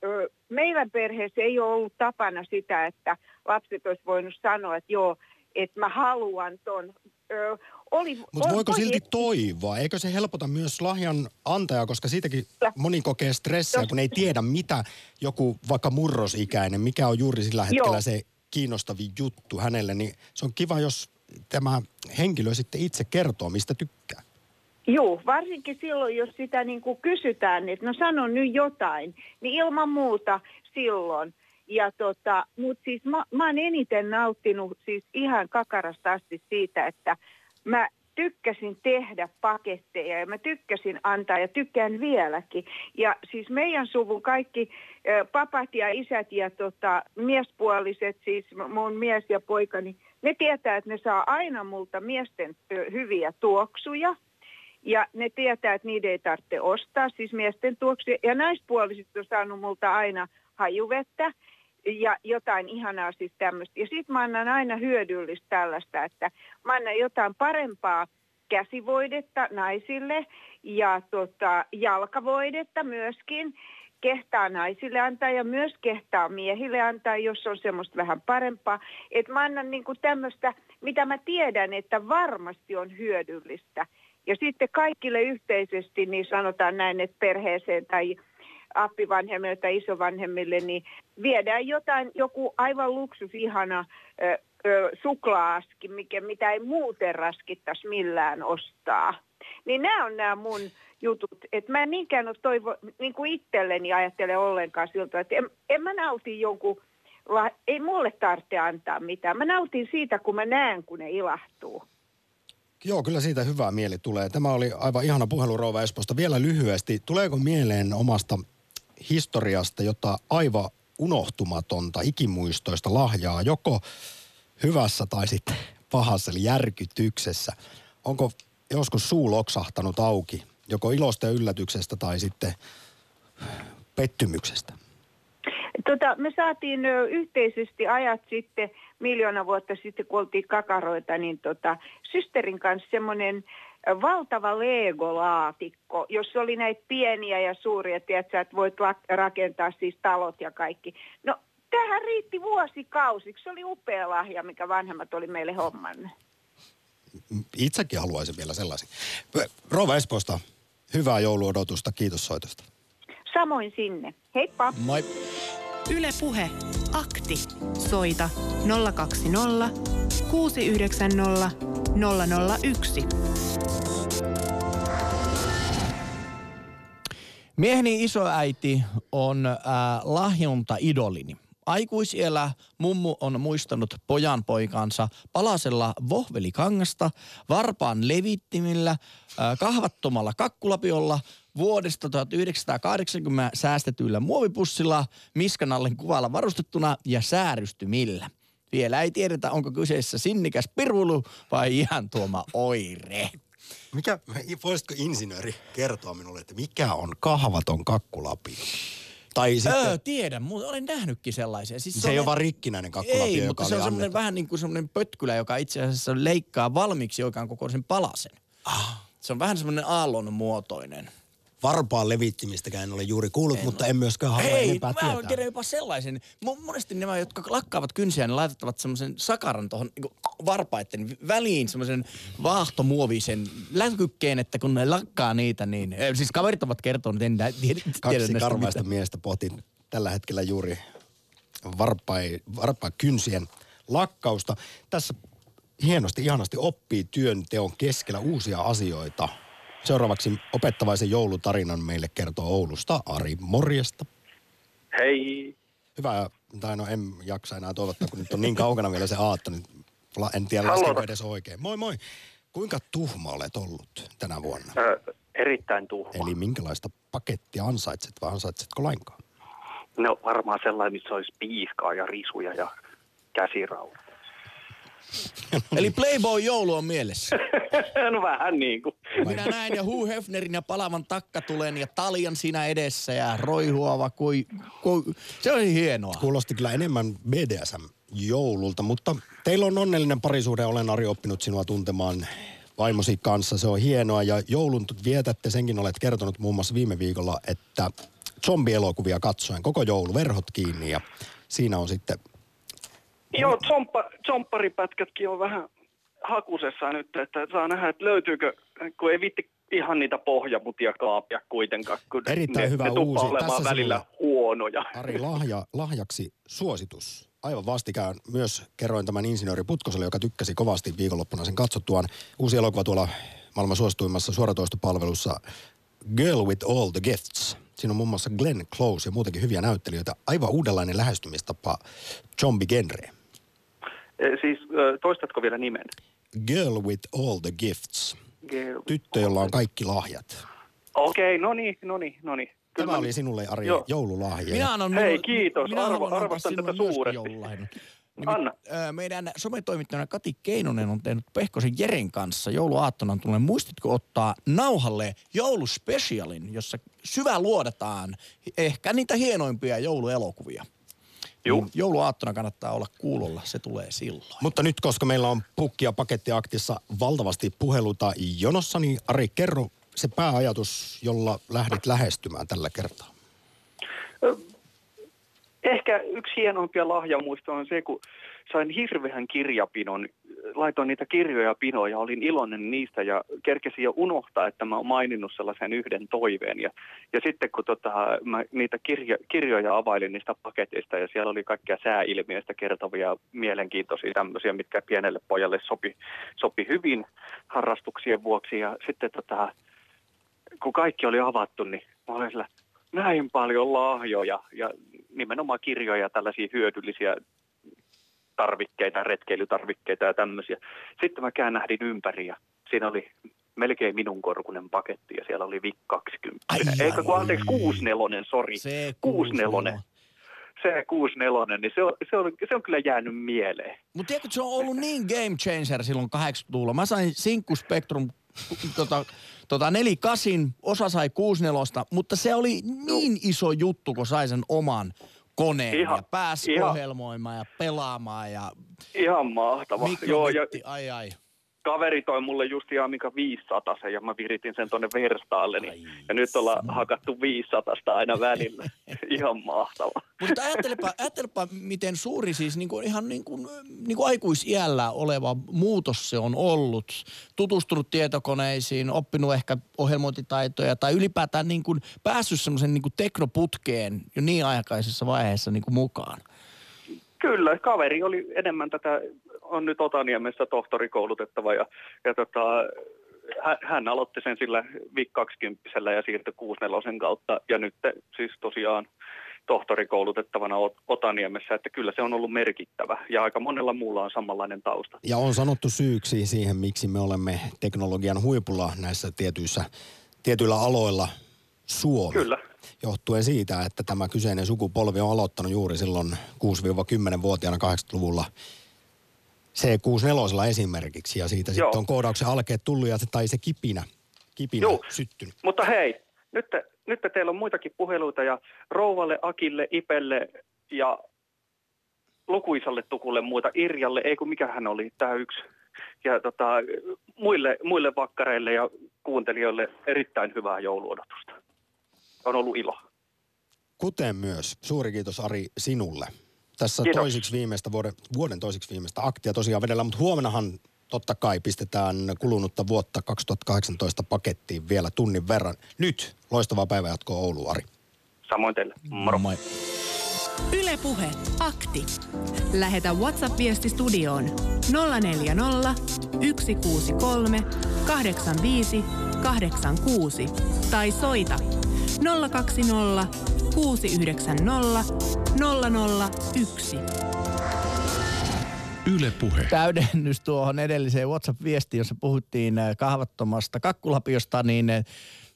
meidän perheessä ei ole ollut tapana sitä, että lapset olisi voinut sanoa, että joo, että mä haluan ton. Ö, oli, Mutta voiko silti toivoa? Eikö se helpota myös lahjan antajaa, koska siitäkin moni kokee stressiä, kun ei tiedä mitä joku vaikka murrosikäinen, mikä on juuri sillä hetkellä Joo. se kiinnostavin juttu hänelle, niin se on kiva, jos tämä henkilö sitten itse kertoo, mistä tykkää. Joo, varsinkin silloin, jos sitä niin kuin kysytään, että no sano nyt jotain, niin ilman muuta silloin. Ja tota, mutta siis mä, mä oon eniten nauttinut siis ihan kakarasta asti siitä, että mä tykkäsin tehdä paketteja ja mä tykkäsin antaa ja tykkään vieläkin. Ja siis meidän suvun kaikki papat ja isät ja tota, miespuoliset, siis mun mies ja poikani, ne tietää, että ne saa aina multa miesten hyviä tuoksuja. Ja ne tietää, että niitä ei tarvitse ostaa, siis miesten tuoksuja. Ja naispuoliset on saanut multa aina hajuvettä ja jotain ihanaa siis tämmöistä. Ja sitten mä annan aina hyödyllistä tällaista, että mä annan jotain parempaa käsivoidetta naisille ja tota, jalkavoidetta myöskin. Kehtaa naisille antaa ja myös kehtaa miehille antaa, jos on semmoista vähän parempaa. Että mä annan niinku tämmöistä, mitä mä tiedän, että varmasti on hyödyllistä. Ja sitten kaikille yhteisesti, niin sanotaan näin, että perheeseen tai appivanhemmille tai isovanhemmille, niin viedään jotain, joku aivan luksus ihana ö, ö, suklaaski, mikä, mitä ei muuten raskittaisi millään ostaa. Niin nämä on nämä mun jutut, että mä en niinkään ole toivo, niin kuin itselleni ajattele ollenkaan siltä, että en, en mä nauti jonkun, ei mulle tarvitse antaa mitään. Mä nautin siitä, kun mä näen, kun ne ilahtuu. Joo, kyllä siitä hyvää mieli tulee. Tämä oli aivan ihana puhelu Rouva Espoosta. Vielä lyhyesti, tuleeko mieleen omasta historiasta jota aivan unohtumatonta, ikimuistoista lahjaa, joko hyvässä tai sitten pahassa, eli järkytyksessä? Onko joskus suu loksahtanut auki, joko ilosta ja yllätyksestä tai sitten pettymyksestä? Tota, me saatiin yhteisesti ajat sitten, miljoona vuotta sitten, kun oltiin kakaroita, niin tota, systerin kanssa semmoinen ö, valtava Lego-laatikko, jossa oli näitä pieniä ja suuria, tiedätkö, että voit rakentaa siis talot ja kaikki. No, tähän riitti vuosikausiksi. Se oli upea lahja, mikä vanhemmat oli meille hommannut. Itsekin haluaisin vielä sellaisen. Rouva Espoosta, hyvää jouluodotusta. Kiitos soitosta. Samoin sinne. Heippa! Moi. Yle Puhe. Akti. Soita 020 690 001. Mieheni isoäiti on äh, lahjonta-idolini. Aikuisiellä mummu on muistanut pojan poikansa palasella vohvelikangasta, varpaan levittimillä, äh, kahvattomalla kakkulapiolla, vuodesta 1980 säästetyillä muovipussilla, miskanallen kuvalla varustettuna ja säärystymillä. Vielä ei tiedetä, onko kyseessä sinnikäs pirvulu vai ihan tuoma oire. Mikä, voisitko insinööri kertoa minulle, että mikä on kahvaton kakkulapio? Tai sitten, Öö, tiedän, mutta olen nähnytkin sellaisia. Siis se ei on- ole vaan rikkinäinen kakkulapio, Ei, mutta se on semmoinen vähän niin kuin semmoinen pötkylä, joka itse asiassa leikkaa valmiiksi oikean kokoisen palasen. Ah. Se on vähän semmoinen aallon muotoinen. Varpaan levittimistäkään en ole juuri kuullut, mutta en myöskään halua Hei, enempää mä tietää. tiedän jopa sellaisen. Mo- Monesti nämä, jotka lakkaavat kynsiä, ne laitettavat semmoisen sakaran tuohon niin varpaiden väliin, semmoisen vaahtomuovisen läkykkeen, että kun ne lakkaa niitä, niin... eh, Siis kaverit ovat kertoneet, en tiedä, Kaksi karvaista mitään. miestä pohti tällä hetkellä juuri varpai, varpai kynsien lakkausta. Tässä hienosti, ihanasti oppii työnteon keskellä uusia asioita. Seuraavaksi opettavaisen joulutarinan meille kertoo Oulusta Ari Morjesta. Hei. Hyvää, tai no en jaksa enää toivottaa, kun nyt on niin kaukana vielä se aatto, niin en tiedä laskenko edes oikein. Moi moi. Kuinka tuhma olet ollut tänä vuonna? Ö, erittäin tuhma. Eli minkälaista pakettia ansaitset vai ansaitsetko lainkaan? No varmaan sellainen, missä olisi piiskaa ja risuja ja käsirauta. [laughs] Eli Playboy-joulu on mielessä. [laughs] no vähän niin kuin. Minä näin ja Hugh Hefnerin ja palavan takkatulen ja taljan siinä edessä ja roihuava kui, kui. Se oli hienoa. Kuulosti kyllä enemmän BDSM-joululta, mutta teillä on onnellinen parisuhde. Olen Ari oppinut sinua tuntemaan vaimosi kanssa. Se on hienoa ja joulun vietätte, senkin olet kertonut muun muassa viime viikolla, että zombielokuvia katsoen koko joulu verhot kiinni ja siinä on sitten Joo, zomppa, zompparipätkätkin on vähän hakusessa nyt, että saa nähdä, että löytyykö, kun ei vitti ihan niitä pohjamutia kaapia kuitenkaan, kun Erittäin ne, hyvä ne uusi. olemaan Tässä välillä sinulle. huonoja. Ari lahja, lahjaksi suositus. Aivan vastikään myös kerroin tämän insinööri Putkoselle, joka tykkäsi kovasti viikonloppuna sen katsottuaan. Uusi elokuva tuolla maailman suosituimmassa suoratoistopalvelussa Girl with All the Gifts. Siinä on muun muassa Glenn Close ja muutenkin hyviä näyttelijöitä. Aivan uudenlainen lähestymistapa zombie-genreen. E, Siis toistatko vielä nimen? Girl with All the Gifts. Girl Tyttö, jolla on kaikki lahjat. Okei, no niin, no niin, no niin. Kyllä Tämä mä- oli sinulle, Ari, Joo. joululahja. Minä annan Hei, kiitos. Minä Arvo- arvostan tätä suuresti. joululahjan. Anna. Meidän sometoimittajana Kati Keinonen on tehnyt Pehkosen Jeren kanssa jouluaattona tulee. Muistitko ottaa nauhalle jouluspecialin, jossa syvä luodetaan ehkä niitä hienoimpia jouluelokuvia? Juu. Niin Jouluaattona kannattaa olla kuulolla, se tulee silloin. Mutta nyt, koska meillä on pukki ja pakettiaktissa valtavasti puheluta jonossa, niin Ari, kerro se pääajatus, jolla lähdit lähestymään tällä kertaa. Ehkä yksi hienoimpia lahjamuistoja on se, kun sain hirveän kirjapinon. Laitoin niitä kirjoja pinoon ja olin iloinen niistä ja kerkesin jo unohtaa, että mä oon maininnut sellaisen yhden toiveen. Ja, ja sitten kun tota, mä niitä kirja, kirjoja availin niistä paketeista ja siellä oli kaikkia sääilmiöistä kertovia mielenkiintoisia tämmöisiä, mitkä pienelle pojalle sopi, sopi hyvin harrastuksien vuoksi. Ja sitten tota, kun kaikki oli avattu, niin mä olin sillä, näin paljon lahjoja ja nimenomaan kirjoja, tällaisia hyödyllisiä tarvikkeita, retkeilytarvikkeita ja tämmöisiä. Sitten mä käännähdin ympäri ja siinä oli melkein minun korkunen paketti ja siellä oli VIC 20. Ai, Eikä kun anteeksi, 64, sori. Se 64. Se 64, niin se on, se, on, se on kyllä jäänyt mieleen. Mutta tiedätkö, se on ollut niin game changer silloin 80-luvulla. Mä sain Sinkku Spectrum tota, tota 48, osa sai 64, mutta se oli niin iso juttu, kun sai sen oman koneen Ihan- ja pääsi ihan- ohjelmoimaan ja pelaamaan ja Ihan mahtava. Joo, ja mikrobitti, ai ai. Kaveri toi mulle just ihan mikä 500 ja mä viritin sen tonne verstaalle. Ai, Niin, ja nyt ollaan hakattu 500 aina välillä. [laughs] ihan mahtava. Mutta ajattelepa, ajattelepa, miten suuri siis niin kuin ihan niin kuin, niin kuin aikuisiällä oleva muutos se on ollut. Tutustunut tietokoneisiin, oppinut ehkä ohjelmointitaitoja tai ylipäätään niin kuin päässyt semmoisen niin kuin teknoputkeen jo niin aikaisessa vaiheessa niin kuin mukaan. Kyllä, kaveri oli enemmän tätä, on nyt Otaniemessä tohtorikoulutettava ja, ja tota, hän, aloitti sen sillä VIC 20 ja siirtyi 64 kautta ja nyt siis tosiaan tohtorikoulutettavana Ot- Otaniemessä, että kyllä se on ollut merkittävä ja aika monella muulla on samanlainen tausta. Ja on sanottu syyksi siihen, miksi me olemme teknologian huipulla näissä tietyissä, tietyillä aloilla Suomi. Kyllä. Johtuen siitä, että tämä kyseinen sukupolvi on aloittanut juuri silloin 6-10-vuotiaana 80-luvulla C64 esimerkiksi. Ja siitä sitten on koodauksen alkeet tullut ja se, tai se kipinä, kipinä Joo. syttynyt. Mutta hei, nyt, te, nyt te teillä on muitakin puheluita ja Rouvalle, Akille, Ipelle ja lukuisalle tukulle muuta, Irjalle, ei kun mikä hän oli, tämä yksi. Ja tota, muille, muille vakkareille ja kuuntelijoille erittäin hyvää jouluodotusta. On ollut ilo. Kuten myös, suuri kiitos Ari sinulle. Tässä Kiitos. toisiksi viimeistä, vuoden, vuoden toisiksi viimeistä aktia tosiaan vedellä, mutta huomennahan totta kai pistetään kulunutta vuotta 2018 pakettiin vielä tunnin verran. Nyt loistavaa päivänjatkoa Oulu, Ari. Samoin teille. Moro. Moi. Ylepuhe akti. Lähetä WhatsApp-viesti studioon 040 163 85 86 tai soita 020 690 001. Yle Puhe. täydennys tuohon edelliseen WhatsApp-viestiin, jossa puhuttiin äh, kahvattomasta kakkulapiosta, niin äh,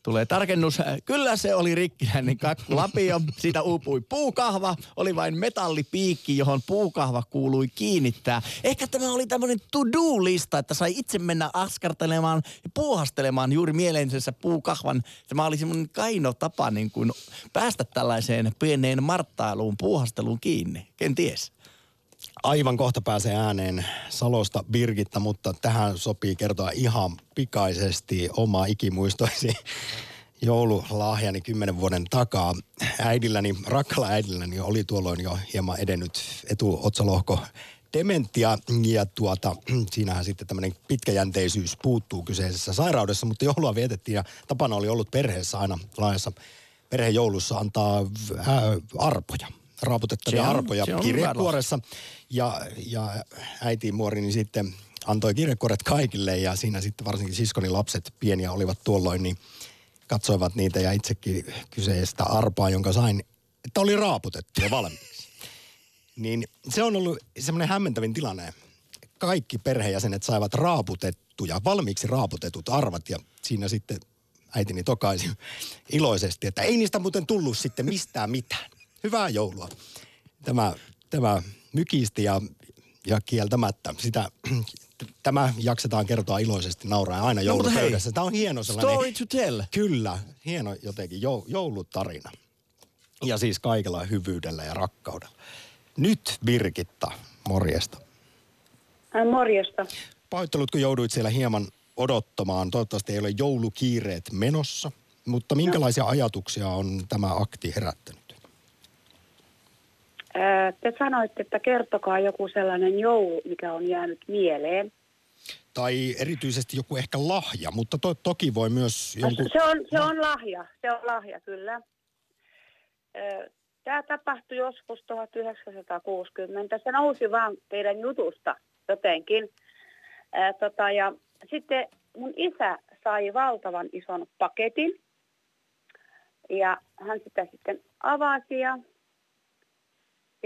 tulee tarkennus. Kyllä se oli rikkinäinen kakkulapio. Siitä uupui puukahva. Oli vain metallipiikki, johon puukahva kuului kiinnittää. Ehkä tämä oli tämmöinen to-do-lista, että sai itse mennä askartelemaan ja puuhastelemaan juuri mieleisessä puukahvan. Tämä oli semmoinen kaino tapa niin kuin päästä tällaiseen pieneen marttailuun, puuhasteluun kiinni. Kenties. Aivan kohta pääsee ääneen Salosta Birgitta, mutta tähän sopii kertoa ihan pikaisesti oma ikimuistoisi [laughs] joululahjani kymmenen vuoden takaa. Äidilläni, rakkalla äidilläni oli tuolloin jo hieman edennyt etuotsalohko dementia ja tuota, [clears throat] siinähän sitten tämmöinen pitkäjänteisyys puuttuu kyseisessä sairaudessa, mutta joulua vietettiin ja tapana oli ollut perheessä aina laajassa perhejoulussa antaa ää, arpoja, raaputettavia Se on- arpoja se on hyvä kirjekuoressa ja, ja äiti muorini sitten antoi kirjekuoret kaikille ja siinä sitten varsinkin siskoni lapset pieniä olivat tuolloin, niin katsoivat niitä ja itsekin kyseistä arpaa, jonka sain, että oli raaputettu jo valmiiksi. [laughs] Niin se on ollut semmoinen hämmentävin tilanne. Kaikki perheenjäsenet saivat raaputettuja, valmiiksi raaputetut arvat ja siinä sitten äitini tokaisi iloisesti, että ei niistä muuten tullut sitten mistään mitään. Hyvää joulua. Tämä, tämä mykisti ja, ja kieltämättä sitä, [clears throat] tämä jaksetaan kertoa iloisesti nauraa aina No, joulupöydässä. Tämä on hieno sellainen... Story to tell. Kyllä, hieno jotenkin jou, joulutarina. Ja siis kaikella hyvyydellä ja rakkaudella. Nyt Birgitta, morjesta. Äh, Morjesta. Pahoittelut, kun jouduit siellä hieman odottamaan. Toivottavasti ei ole joulukiireet menossa. Mutta minkälaisia ajatuksia on tämä akti herättänyt? Ää, Te sanoitte, että kertokaa joku sellainen joulu, mikä on jäänyt mieleen. Tai erityisesti joku ehkä lahja, mutta to, toki voi myös jonkun... Se on, se on lahja, se on lahja kyllä. Tämä tapahtui joskus 1960. Se nousi vaan teidän jutusta jotenkin. Ää, tota, ja sitten mun isä sai valtavan ison paketin. Ja hän sitä sitten avasi ja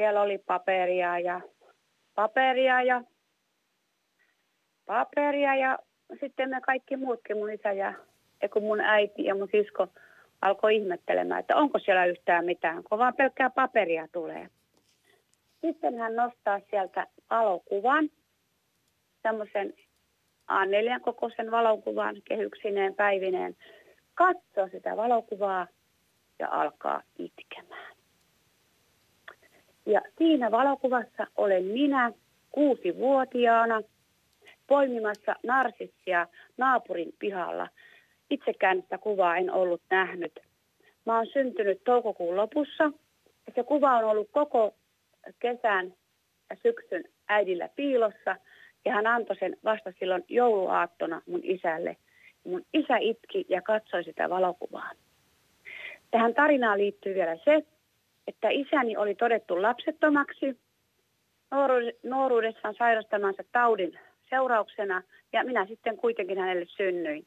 siellä oli paperia ja paperia ja paperia ja sitten me kaikki muutkin, mun isä ja, kun mun äiti ja mun sisko alkoi ihmettelemään, että onko siellä yhtään mitään, kun vaan pelkkää paperia tulee. Sitten hän nostaa sieltä valokuvan, semmoisen A4 kokoisen valokuvan kehyksineen päivineen, katsoo sitä valokuvaa ja alkaa itkemään. Ja siinä valokuvassa olen minä kuusivuotiaana poimimassa narsissia naapurin pihalla. Itsekään sitä kuvaa en ollut nähnyt. Mä oon syntynyt toukokuun lopussa ja se kuva on ollut koko kesän ja syksyn äidillä piilossa ja hän antoi sen vasta silloin jouluaattona mun isälle. Mun isä itki ja katsoi sitä valokuvaa. Tähän tarinaan liittyy vielä se, että isäni oli todettu lapsettomaksi nuoruudessaan sairastamansa taudin seurauksena ja minä sitten kuitenkin hänelle synnyin.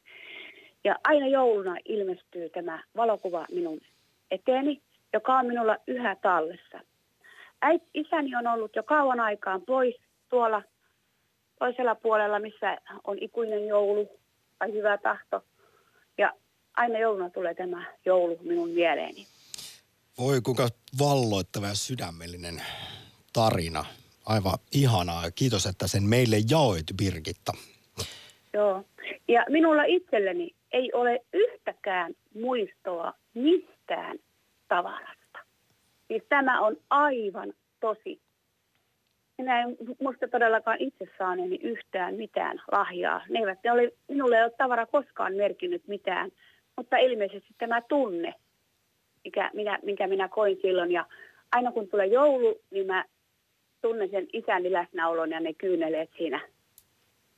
Ja aina jouluna ilmestyy tämä valokuva minun eteeni joka on minulla yhä tallessa. Äit, isäni on ollut jo kauan aikaan pois tuolla toisella puolella, missä on ikuinen joulu tai hyvä tahto. Ja aina jouluna tulee tämä joulu minun mieleeni. Voi kuinka valloittava ja sydämellinen tarina. Aivan ihanaa. Kiitos, että sen meille jaoit, Birgitta. Joo. Ja minulla itselleni ei ole yhtäkään muistoa mistään tavarasta. Siis tämä on aivan tosi. Minä en muista todellakaan itse saaneeni yhtään mitään lahjaa. Ne eivät ne ole, minulle ei ole tavara koskaan merkinnyt mitään, mutta ilmeisesti tämä tunne, mikä minä, minkä minä koin silloin. Ja aina kun tulee joulu, niin mä tunnen sen isäni läsnäolon ja ne kyyneleet siinä.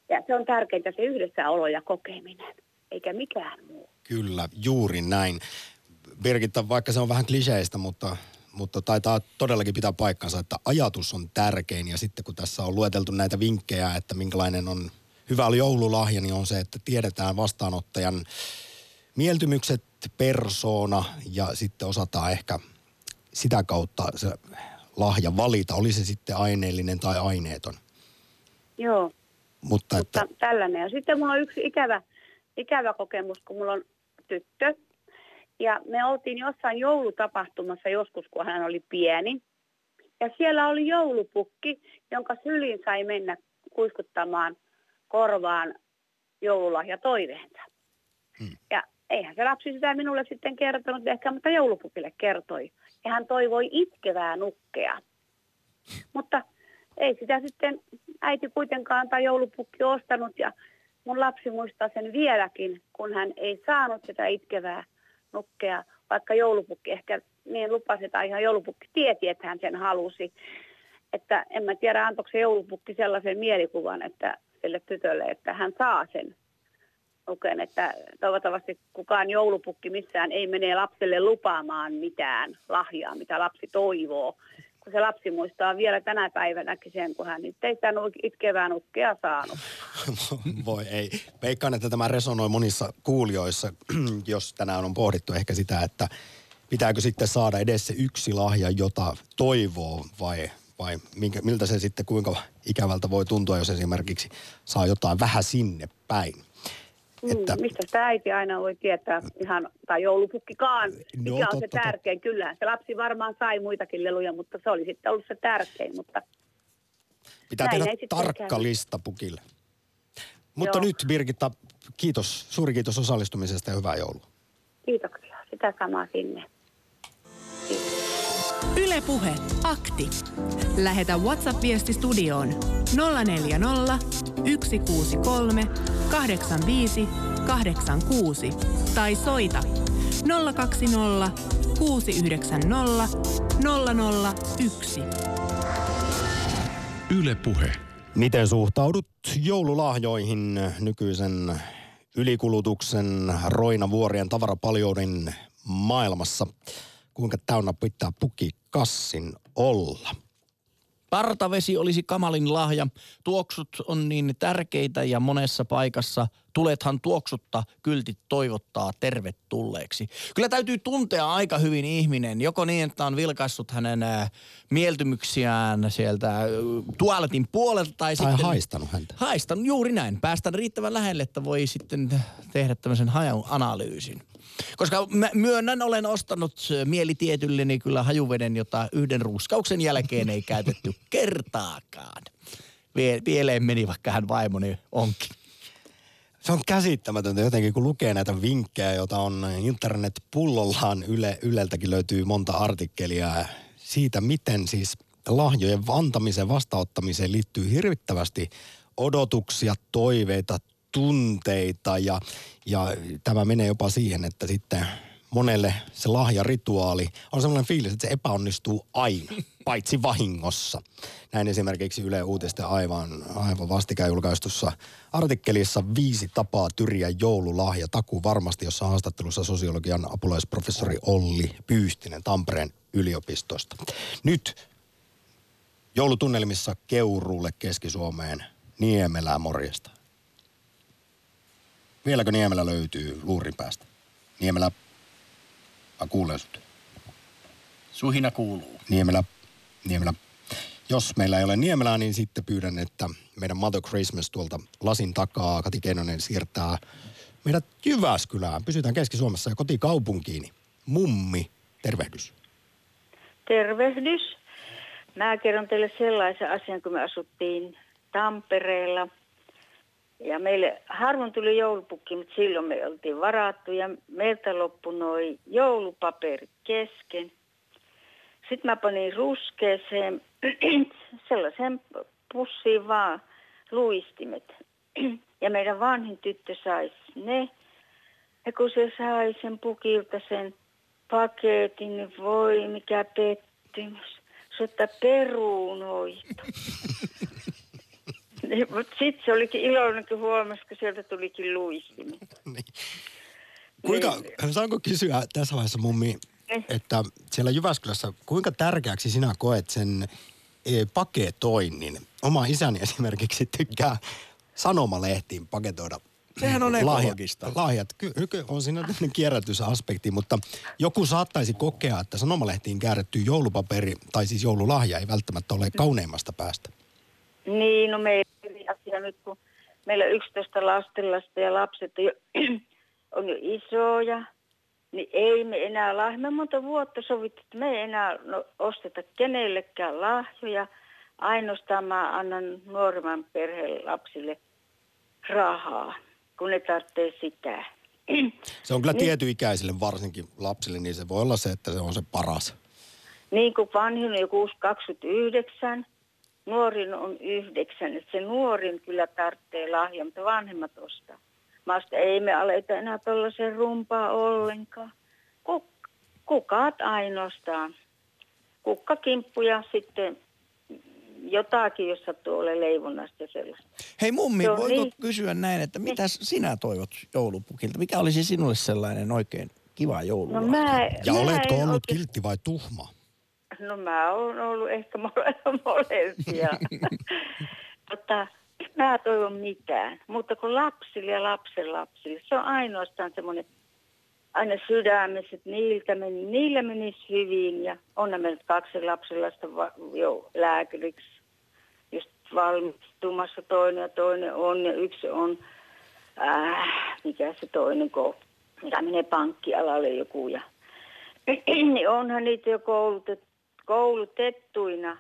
Ja se on tärkeintä se yhdessäolo ja kokeminen, eikä mikään muu. Kyllä, juuri näin. Birgitta, vaikka se on vähän kliseistä, mutta, mutta taitaa todellakin pitää paikkansa, että ajatus on tärkein. Ja sitten kun tässä on lueteltu näitä vinkkejä, että minkälainen on hyvä joululahja, niin on se, että tiedetään vastaanottajan mieltymykset, persoona ja sitten osataan ehkä sitä kautta se lahja valita, oli se sitten aineellinen tai aineeton. Joo, Mutta, että, mutta tällainen. Ja sitten mulla on yksi ikävä, ikävä kokemus, kun mulla on tyttö. Ja me oltiin jossain joulutapahtumassa joskus, kun hän oli pieni. Ja siellä oli joulupukki, jonka syliin sai mennä kuiskuttamaan korvaan joululahja toiveensa. Hmm. Ja eihän se lapsi sitä minulle sitten kertonut ehkä, mutta joulupukille kertoi. Ja hän toivoi itkevää nukkea. Mutta ei sitä sitten äiti kuitenkaan tai joulupukki ostanut ja mun lapsi muistaa sen vieläkin, kun hän ei saanut sitä itkevää nukkea, vaikka joulupukki ehkä niin lupasi tai ihan joulupukki tieti, että hän sen halusi. Että en mä tiedä, antoiko se joulupukki sellaisen mielikuvan, että sille tytölle, että hän saa sen nuken, että toivottavasti kukaan joulupukki missään ei mene lapselle lupaamaan mitään lahjaa, mitä lapsi toivoo. Kun se lapsi muistaa vielä tänä päivänäkin sen, kun hän nyt ei sitä itkevää nukkea saanut. [laughs] Voi ei. Veikkaan, että tämä resonoi monissa kuulijoissa, [clears throat] jos tänään on pohdittu ehkä sitä, että pitääkö sitten saada edes se yksi lahja, jota toivoo vai, vai miltä se sitten, kuinka ikävältä voi tuntua, jos esimerkiksi saa jotain vähän sinne päin. Että... Mm, mistä sitä äiti aina voi tietää ihan, tai joulupukkikaan, mikä no, on totta, se tärkein. Totta. Kyllä, se lapsi varmaan sai muitakin leluja, mutta se oli sitten ollut se tärkein. Mutta Pitää tehdä tarkka käy. lista pukille. Mutta Joo. nyt Birgitta, kiitos, suuri kiitos osallistumisesta ja hyvää joulua. Kiitoksia, sitä samaa sinne. Ylepuhe akti. Lähetä WhatsApp-viesti studioon 040 163 85 86 tai soita 020 690 001. Yle Puhe. Miten suhtaudut joululahjoihin nykyisen ylikulutuksen, roinavuorien, tavarapaljouden maailmassa? Kuinka täynnä pitää pukikassin olla? Partavesi olisi kamalin lahja. Tuoksut on niin tärkeitä ja monessa paikassa tulethan tuoksutta kyltit toivottaa tervetulleeksi. Kyllä täytyy tuntea aika hyvin ihminen, joko niin, että on vilkaissut hänen mieltymyksiään sieltä tualetin puolelta tai, tai sitten... haistanut häntä. Haistanut, juuri näin. Päästään riittävän lähelle, että voi sitten tehdä tämmöisen hajan analyysin. Koska mä myönnän, olen ostanut mielitietylleni kyllä hajuveden, jota yhden ruuskauksen jälkeen ei käytetty [laughs] kertaakaan. Vie, pieleen meni, vaikka hän vaimoni onkin. Se on käsittämätöntä jotenkin, kun lukee näitä vinkkejä, joita on internet pullollaan. Yle, Yleltäkin löytyy monta artikkelia siitä, miten siis lahjojen antamiseen vastaanottamiseen liittyy hirvittävästi odotuksia, toiveita, tunteita ja, ja tämä menee jopa siihen, että sitten monelle se lahjarituaali on sellainen fiilis, että se epäonnistuu aina, [laughs] paitsi vahingossa. Näin esimerkiksi Yle Uutisten aivan, aivan vastikään julkaistussa artikkelissa viisi tapaa tyriä joululahja taku varmasti, jossa haastattelussa sosiologian apulaisprofessori Olli Pyystinen Tampereen yliopistosta. Nyt joulutunnelmissa Keuruulle Keski-Suomeen Niemelää morjesta. Vieläkö Niemelä löytyy luurin päästä? Niemelä, mä kuulen sut. Suhina kuuluu. Niemelä, Niemelä. Jos meillä ei ole Niemelää, niin sitten pyydän, että meidän Mother Christmas tuolta lasin takaa, Kati Keinonen siirtää meidät Jyväskylään. Pysytään Keski-Suomessa ja kotikaupunkiin. Mummi, tervehdys. Tervehdys. Mä kerron teille sellaisen asian, kun me asuttiin Tampereella. Ja meille harvoin tuli joulupukki, mutta silloin me oltiin varattu ja meiltä loppui noin joulupaperi kesken. Sitten mä panin ruskeeseen [clears throat] sellaisen pussiin vaan luistimet. [clears throat] Ja meidän vanhin tyttö sai ne. Ja kun se sai sen pukilta sen paketin, niin voi mikä pettymys. Se ottaa peruunoita. [laughs] Niin, Mutta sitten se olikin iloinen, kun huomasi, kun sieltä tulikin luistimet. [laughs] Niin. Kuinka, saanko kysyä tässä vaiheessa mummi, Eh. että siellä Jyväskylässä, kuinka tärkeäksi sinä koet sen e, paketoinnin? Oma isäni esimerkiksi tykkää sanomalehtiin paketoida Sehän on lahjat- ekologista. Lahjat, Ky- ky- on siinä tämmöinen kierrätysaspekti, mutta joku saattaisi kokea, että sanomalehtiin käärätty joulupaperi, tai siis joululahja, ei välttämättä ole kauneimmasta päästä. Niin, no meillä asia nyt, kun meillä 11 lastenlasta ja lapset on jo, [clears throat] on jo isoja, niin ei me enää lahjoja. Me monta vuotta sovittu, että me ei enää no, osteta kenellekään lahjoja. Ainoastaan mä annan nuoremman perheen lapsille rahaa, kun ne tarvitsee sitä. [clears throat] Se on kyllä Niin. tietyikäisille, varsinkin lapsille, niin se voi olla se, että se on se paras. Niin kuin vanhin on joku 29, nuorin on 9. Että se nuorin kyllä tarvitsee lahja, mutta vanhemmat ostaa. Mä että ei me aleta enää tuollaisen rumpaa ollenkaan. Kuk- kukat ainoastaan. Kukkakimppu ja sitten jotakin, jos sattuu olemaan leivonnasta ja sellaista. Hei mummi, Joo, voiko niin. kysyä näin, että mitä sinä toivot joulupukilta? Mikä olisi sinulle sellainen oikein kiva joululahja? No mä, Ja mä oletko ollut oikein- kiltti vai tuhma? No mä oon ollut ehkä mole- [laughs] molempia. [laughs] Mutta mä toivon mitään, mutta kun lapsille ja lapsen lapsille, se on ainoastaan semmoinen aina sydämessä, että niiltä meni, niillä menisi hyvin ja on mennyt kaksi lapsenlasta jo lääkäriksi just valmistumassa toinen ja toinen on ja yksi on, äh, mikä se toinen, kun, mikä menee pankkialalle joku ja [clears throat] niin onhan niitä jo koulutet, koulutettuina,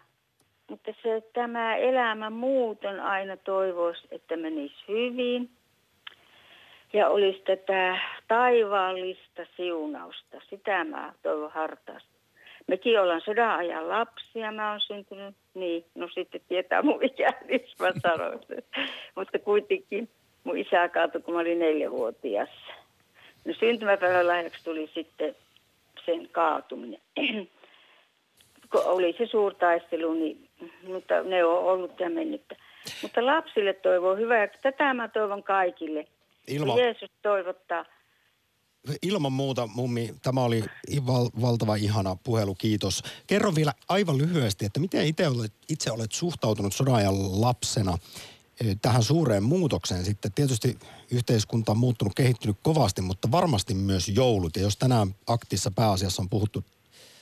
mutta se tämä elämä muuten aina toivoisi, että menisi hyvin ja olisi tätä taivaallista siunausta. Sitä mä toivon hartaasti. Mekin ollaan sodan ajan lapsia, mä oon syntynyt, niin, no sitten tietää mun ikä, [laughs] niin mä sanoin. Mutta kuitenkin mun isä kaatui, kun mä olin neljävuotias. No syntymäpäivän lahjaksi tuli sitten sen kaatuminen. [clears throat] kun oli se suurtaistelu, niin, mutta ne on ollut ja mennyt. Mutta lapsille toivoo hyvää, ja tätä mä toivon kaikille. Ilma, Jeesus toivottaa. ilman muuta, mummi, tämä oli val, valtava ihana puhelu, kiitos. Kerro vielä aivan lyhyesti, että miten itse olet, itse olet suhtautunut sodan lapsena eh, tähän suureen muutokseen sitten. Tietysti yhteiskunta on muuttunut, kehittynyt kovasti, mutta varmasti myös joulut. Ja jos tänään aktissa pääasiassa on puhuttu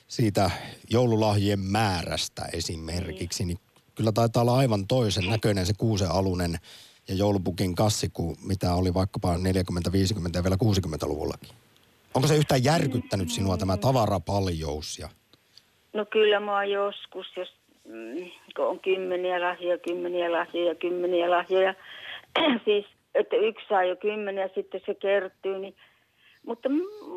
siitä joululahjien määrästä esimerkiksi, niin kyllä taitaa olla aivan toisen näköinen se kuusen alunen ja joulupukin kassi kuin mitä oli vaikkapa 40, 50 ja vielä 60-luvullakin. Onko se yhtään järkyttänyt sinua tämä tavarapaljous? Ja... No kyllä mä joskus, jos mm, kun on kymmeniä lahjoja, kymmeniä lahjoja, kymmeniä lahjoja. [clears throat] siis, että yksi saa jo kymmeniä, sitten se kertyy. Niin. Mutta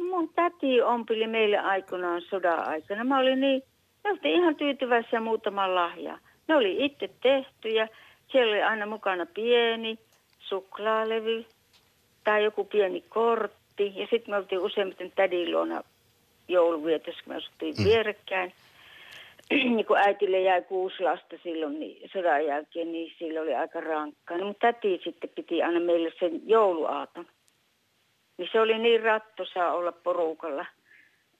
mun täti ompili meille aikoinaan sodan aikana. Mä olin niin, me oltiin ihan tyytyväisiä muutaman lahjaa. Ne oli itse tehtyjä. Siellä oli aina mukana pieni suklaalevy tai joku pieni kortti. Ja sitten me oltiin useimmiten tädin luona jouluvietossa, kun me asuttiin mm. vierekkäin. [clears throat] niin kun äitille jäi kuusi lasta silloin niin sodan jälkeen, niin sillä oli aika rankkaa. No, mutta täti sitten piti aina meille sen jouluaaton. Niin se oli niin rattosaa olla porukalla.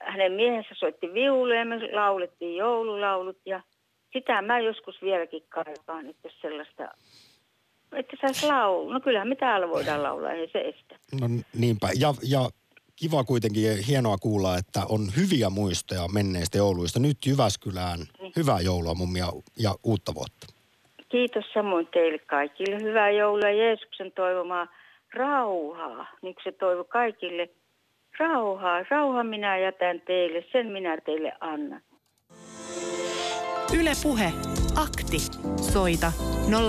Hänen miehensä soitti viuluja ja me laulettiin joululaulut ja sitä mä joskus vieläkin kaipaan, että sellaista, että saisi laulaa. No kyllähän me täällä voidaan laulaa, ei se estä. No niinpä. Ja, ja kiva kuitenkin ja hienoa kuulla, että on hyviä muistoja menneistä jouluista. Nyt Jyväskylään hyvää joulua mummia ja uutta vuotta. Kiitos samoin teille kaikille. Hyvää joulua Jeesuksen toivomaa rauhaa, niin kuin se toivo kaikille. Rauhaa, rauha minä jätän teille, sen minä teille annan. Yle Puhe. Akti. Soita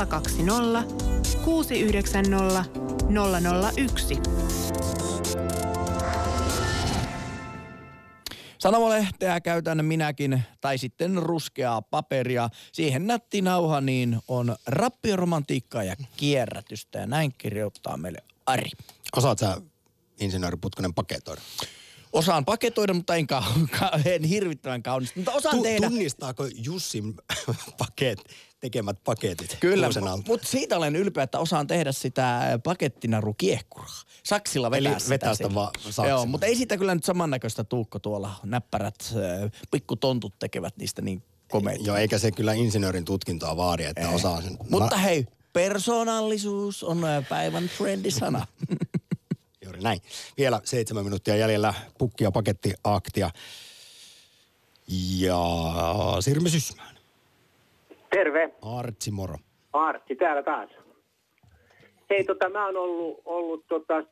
020 690 001. Sanomalehteä käytän minäkin, tai sitten ruskeaa paperia. Siihen nätti nauha, niin on rappioromantiikkaa ja kierrätystä. Ja näin kirjoittaa meille Ari. Osaat sä, insinööri Putkonen, paketoida? Osaan paketoida, mutta en, ka- [laughs] en hirvittävän kaunista. Mutta osaan Tu- tehdä. Tunnistaako Jussin [laughs] paket, tekemät paketit Kyllä, mutta siitä olen ylpeä, että osaan tehdä sitä pakettinaru kiehkuraa. Saksilla vetää Eli sitä. vetää sitä vaan. Joo, mutta ei siitä kyllä nyt samannäköistä tuukko tuolla. Näppärät pikkutontut tekevät niistä niin komeita. Joo, eikä se kyllä insinöörin tutkintoa vaadi, että Ei. osaa sen. Mutta hei, persoonallisuus on äh, päivän trendisana. [laughs] Juuri näin. Vielä seitsemän minuuttia jäljellä pukki- ja pakettiaktia. Ja Sirmi Sysmään. Terve, Artsi moro. Artti täällä taas. Hei, tota, mä oon ollut, ollut tota,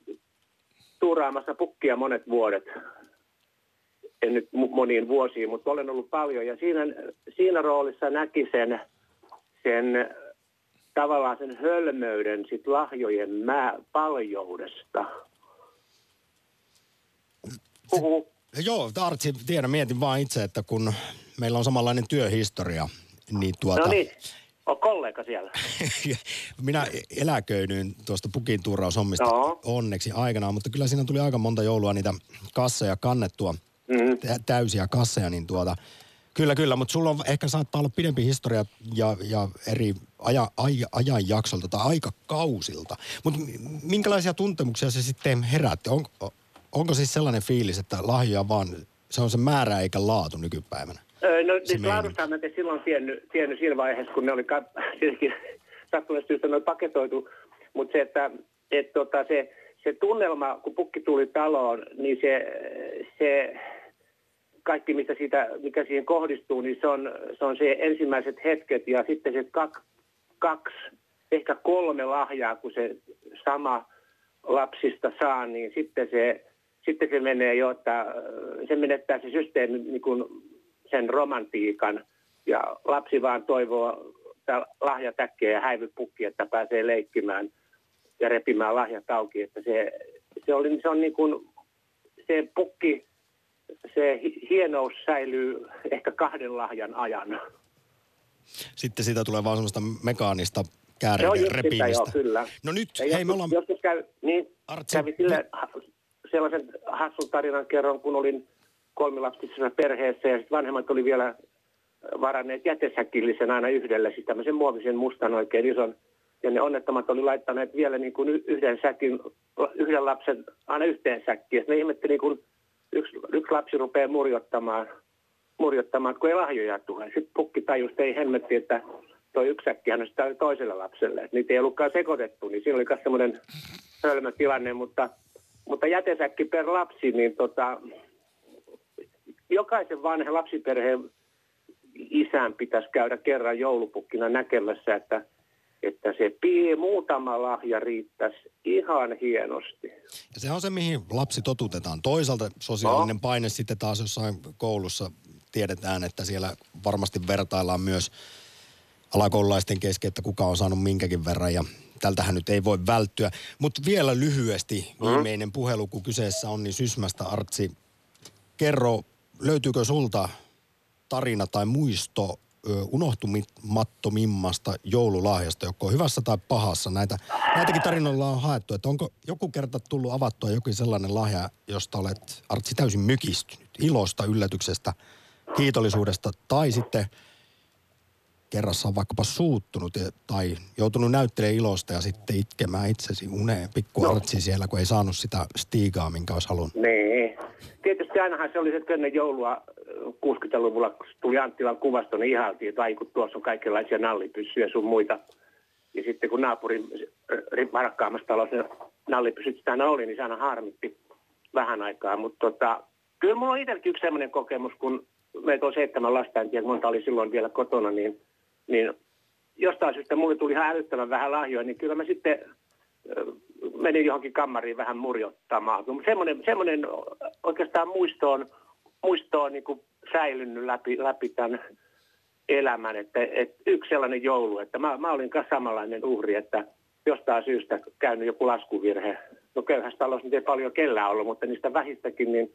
tuuraamassa pukkia monet vuodet. En nyt moniin vuosiin, mutta olen ollut paljon. Ja siinä, siinä roolissa näki sen, sen tavallaan sen hölmöyden sit lahjojen mä, paljoudesta. Huhu. Joo, Artsi, tiedän, mietin vaan itse, että kun meillä on samanlainen työhistoria, niin tuota... No niin, on kollega siellä. [laughs] Minä eläköinyin tuosta pukin tuuraushommista Joo. onneksi aikanaan, mutta kyllä siinä tuli aika monta joulua niitä kasseja kannettua, Mm. tä- täysiä kasseja, niin tuota, kyllä, kyllä, mutta sulla on ehkä saattaa olla pidempi historia ja, ja eri aja, aj, ajanjaksolta tai aikakausilta. Mutta minkälaisia tuntemuksia se sitten herätti? On, onko siis sellainen fiilis, että lahjoja vaan, se on se määrä eikä laatu nykypäivänä? Öö, No siis laadusta mä en silloin tiennyt, tiennyt siinä vaiheessa, kun ne oli ka- [laughs] tietenkin sattuneesta syystä noin paketoitu. Mutta se, että et tota, se, se tunnelma, kun pukki tuli taloon, niin se, se kaikki, mitä siitä, mikä siihen kohdistuu, niin se on, se on se ensimmäiset hetket ja sitten se kak, kaksi, ehkä kolme lahjaa, kun se sama lapsista saa, niin sitten se, sitten se menee jo, että äh, se menettää se systeemi niin kuin sen romantiikan. Ja lapsi vaan toivoo että lahjatäkkiä ja häivypukki, että pääsee leikkimään ja repimään lahjat auki, että se, se, oli, se on niin kuin se pukki, se hi- hienous säilyy ehkä kahden lahjan ajan. Sitten siitä tulee vaan semmoista mekaanista kääreiden sitä, repimistä. joo, kyllä. No nyt, Ja hei joskus, me ollaan... Joskus käy, niin, Artsi, kävi sille, sellaisen hassun tarinan kerron, kun olin kolmilapsisessa perheessä ja sit vanhemmat oli vielä varanneet jätesäkillisen aina yhdelle, siis tämmöisen muovisen mustan oikein ison. Ja ne onnettomat oli laittaneet vielä niin kuin yhden säkin, yhden lapsen aina yhteen säkkiin. Ja ne ihmetteli, kun yksi, yksi lapsi rupeaa murjottamaan, murjottamaan, kun ei lahjoja tule. Sitten pukki tajusi, että ei helmetti, että toi yksi säkkihän on sitä toiselle lapselle. Et niitä ei ollutkaan sekoitettu, niin siinä oli myös semmoinen hölmö tilanne, mutta, mutta jätesäkki per lapsi, niin tota, jokaisen vanhan lapsiperheen isän pitäisi käydä kerran joulupukkina näkemässä, että, että se pie, muutama lahja riittäisi ihan hienosti. Ja se on se, mihin lapsi totutetaan. Toisaalta sosiaalinen paine sitten taas jossain koulussa tiedetään, että siellä varmasti vertaillaan myös alakoululaisten kesken, että kuka on saanut minkäkin verran ja tältähän nyt ei voi välttyä. Mutta vielä lyhyesti viimeinen puhelu, kun kyseessä on, niin Sysmästä Artsi, kerro, löytyykö sulta tarina tai muisto unohtumattomimmasta joululahjasta, joko hyvässä tai pahassa. Näitä, näitäkin tarinoilla on haettu, että onko joku kerta tullut avattua jokin sellainen lahja, josta olet Artsi täysin mykistynyt, ilosta, yllätyksestä, kiitollisuudesta tai sitten kerrassa on vaikkapa suuttunut tai joutunut näyttelemään ilosta ja sitten itkemään itsesi uneen pikku No. Artsi siellä, kun ei saanut sitä stiigaa, minkä olisi halunnut. Niin. Tietysti ainahan se oli se, ennen joulua äh, 60-luvulla, kun tuli Anttilan kuvasto, niin ihailtiin, että ai kun tuossa on kaikenlaisia nallipyssyjä sun muita. Ja sitten kun naapurin äh, varakkaamassa talossa nallipyssyt sitä oli, niin se aina harmitti. vähän aikaa. Mutta tota, kyllä mulla on itselläkin yksi sellainen kokemus, kun meitä on seitsemän lasta, en tiedä monta oli silloin vielä kotona, niin, niin jostain syystä mulle tuli ihan älyttömän vähän lahjoja, niin kyllä mä sitten ö, menin johonkin kammariin vähän murjottamaan. Mutta semmoinen, semmoinen oikeastaan muisto on, muisto on niin kuin säilynyt läpi, läpi tämän elämän. Että, että yksi sellainen joulu, että mä, mä olin kanssa samanlainen uhri, että jostain syystä käynyt joku laskuvirhe. No köyhässä talossa nyt ei paljon kellään ollut, mutta niistä vähistäkin, niin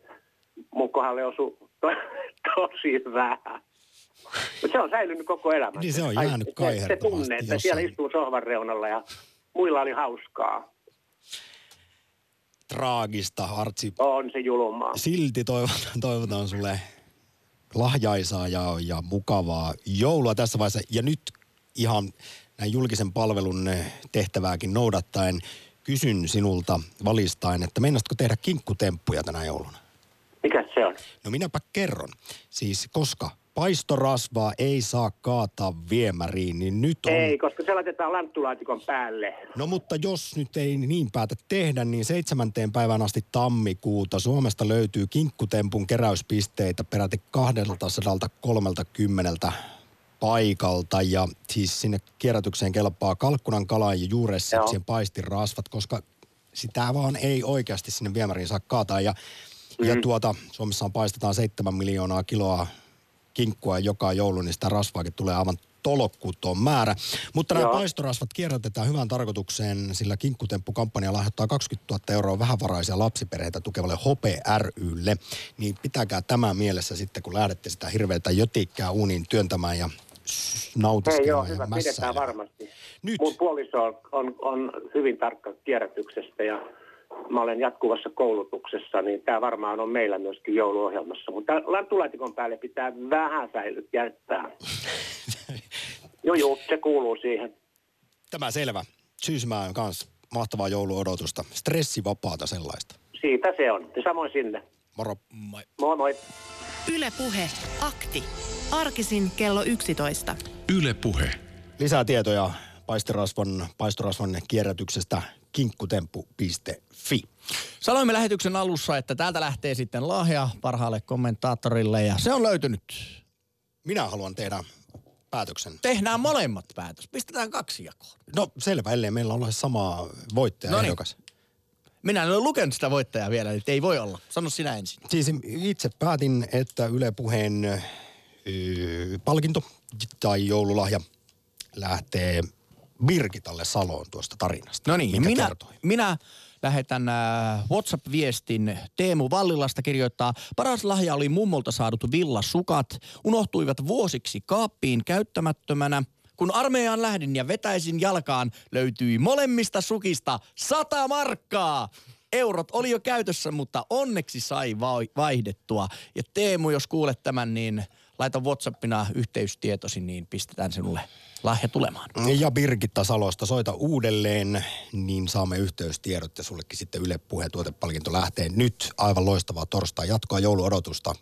mun kohdalle osui to, [laughs] tosi vähän. Mutta se on säilynyt koko elämän. Niin se on Ai, jäänyt se, se kaihertavasti tunne, että siellä istuu sohvan reunalla ja muilla oli hauskaa. Traagista, Artsi. On se julmaa. Silti toivotan, toivotan sulle lahjaisaa ja, ja mukavaa joulua tässä vaiheessa. Ja nyt ihan näin julkisen palvelun tehtävääkin noudattaen kysyn sinulta valistaen, että meinasitko tehdä kinkkutemppuja tänä jouluna? Mikä se on? No minäpä kerron. Siis koska paistorasvaa ei saa kaataa viemäriin, niin nyt on... Ei, koska se laitetaan lanttulaatikon päälle. No mutta jos nyt ei niin päätä tehdä, niin seitsemänteen päivään asti tammikuuta Suomesta löytyy kinkkutempun keräyspisteitä peräti 230 paikalta. Ja siis sinne kierrätykseen kelpaa kalkkunan kalan ja juuressipsien paistirasvat, koska sitä vaan ei oikeasti sinne viemäriin saa kaataa. Ja, mm. ja tuota, Suomessa paistetaan 7 miljoonaa kiloa kinkkua joka joulu, niin sitä rasvaakin tulee aivan tolokkuuton määrä. Mutta nämä Joo. paistorasvat kierrätetään hyvään tarkoitukseen, sillä kinkkutemppu-kampanja lahjoittaa 20 000 euroa vähävaraisia lapsiperheitä tukevalle Hope rylle. Niin pitäkää tämä mielessä sitten, kun lähdette sitä hirveätä jötikkää uuniin työntämään ja joo, nautiskelemaan ja hyvä, pidetään varmasti. Nyt. Mun puoliso on, on, on hyvin tarkka kierrätyksestä ja mä olen jatkuvassa koulutuksessa, niin tämä varmaan on meillä myöskin jouluohjelmassa. Mutta lanttulaatikon päälle pitää vähän säilyt jättää. [laughs] joo, joo, se kuuluu siihen. Tämä selvä. Syysmään kanssa mahtavaa jouluodotusta. Stressivapaata sellaista. Siitä se on. Ja samoin sinne. Moro. Moi. Moi moi. Yle Puhe. Akti. Arkisin kello 11. Yle Puhe. Lisää tietoja paistorasvan, paistorasvan kierrätyksestä kinkkutemppu.fi. Sanoimme lähetyksen alussa, että täältä lähtee sitten lahja parhaalle kommentaattorille ja se on löytynyt. Minä haluan tehdä päätöksen. Tehdään molemmat päätös. Pistetään kaksi jakoon. No selvä, ellei meillä ole sama voittaja Noniin. ehdokas. Minä en ole lukenut sitä voittajaa vielä, eli ei voi olla. Sano sinä ensin. Siis itse päätin, että Yle Puheen palkinto tai joululahja lähtee Birgitalle Saloon tuosta tarinasta. No niin, minä, kertoi. minä lähetän äh, WhatsApp-viestin. Teemu Vallilasta kirjoittaa, paras lahja oli mummolta saadut villasukat. Unohtuivat vuosiksi kaappiin käyttämättömänä. Kun armeijaan lähdin ja vetäisin jalkaan, löytyi molemmista sukista sata markkaa. Eurot oli jo käytössä, mutta onneksi sai vai- vaihdettua. Ja Teemu, jos kuulet tämän, niin laita WhatsAppina yhteystietosi, niin pistetään sinulle lahja tulemaan. Ja Birgitta Salosta soita uudelleen, niin saamme yhteystiedot ja sullekin sitten Yle Puheen tuotepalkinto lähtee nyt. Aivan loistavaa torstai jatkoa jouluodotusta.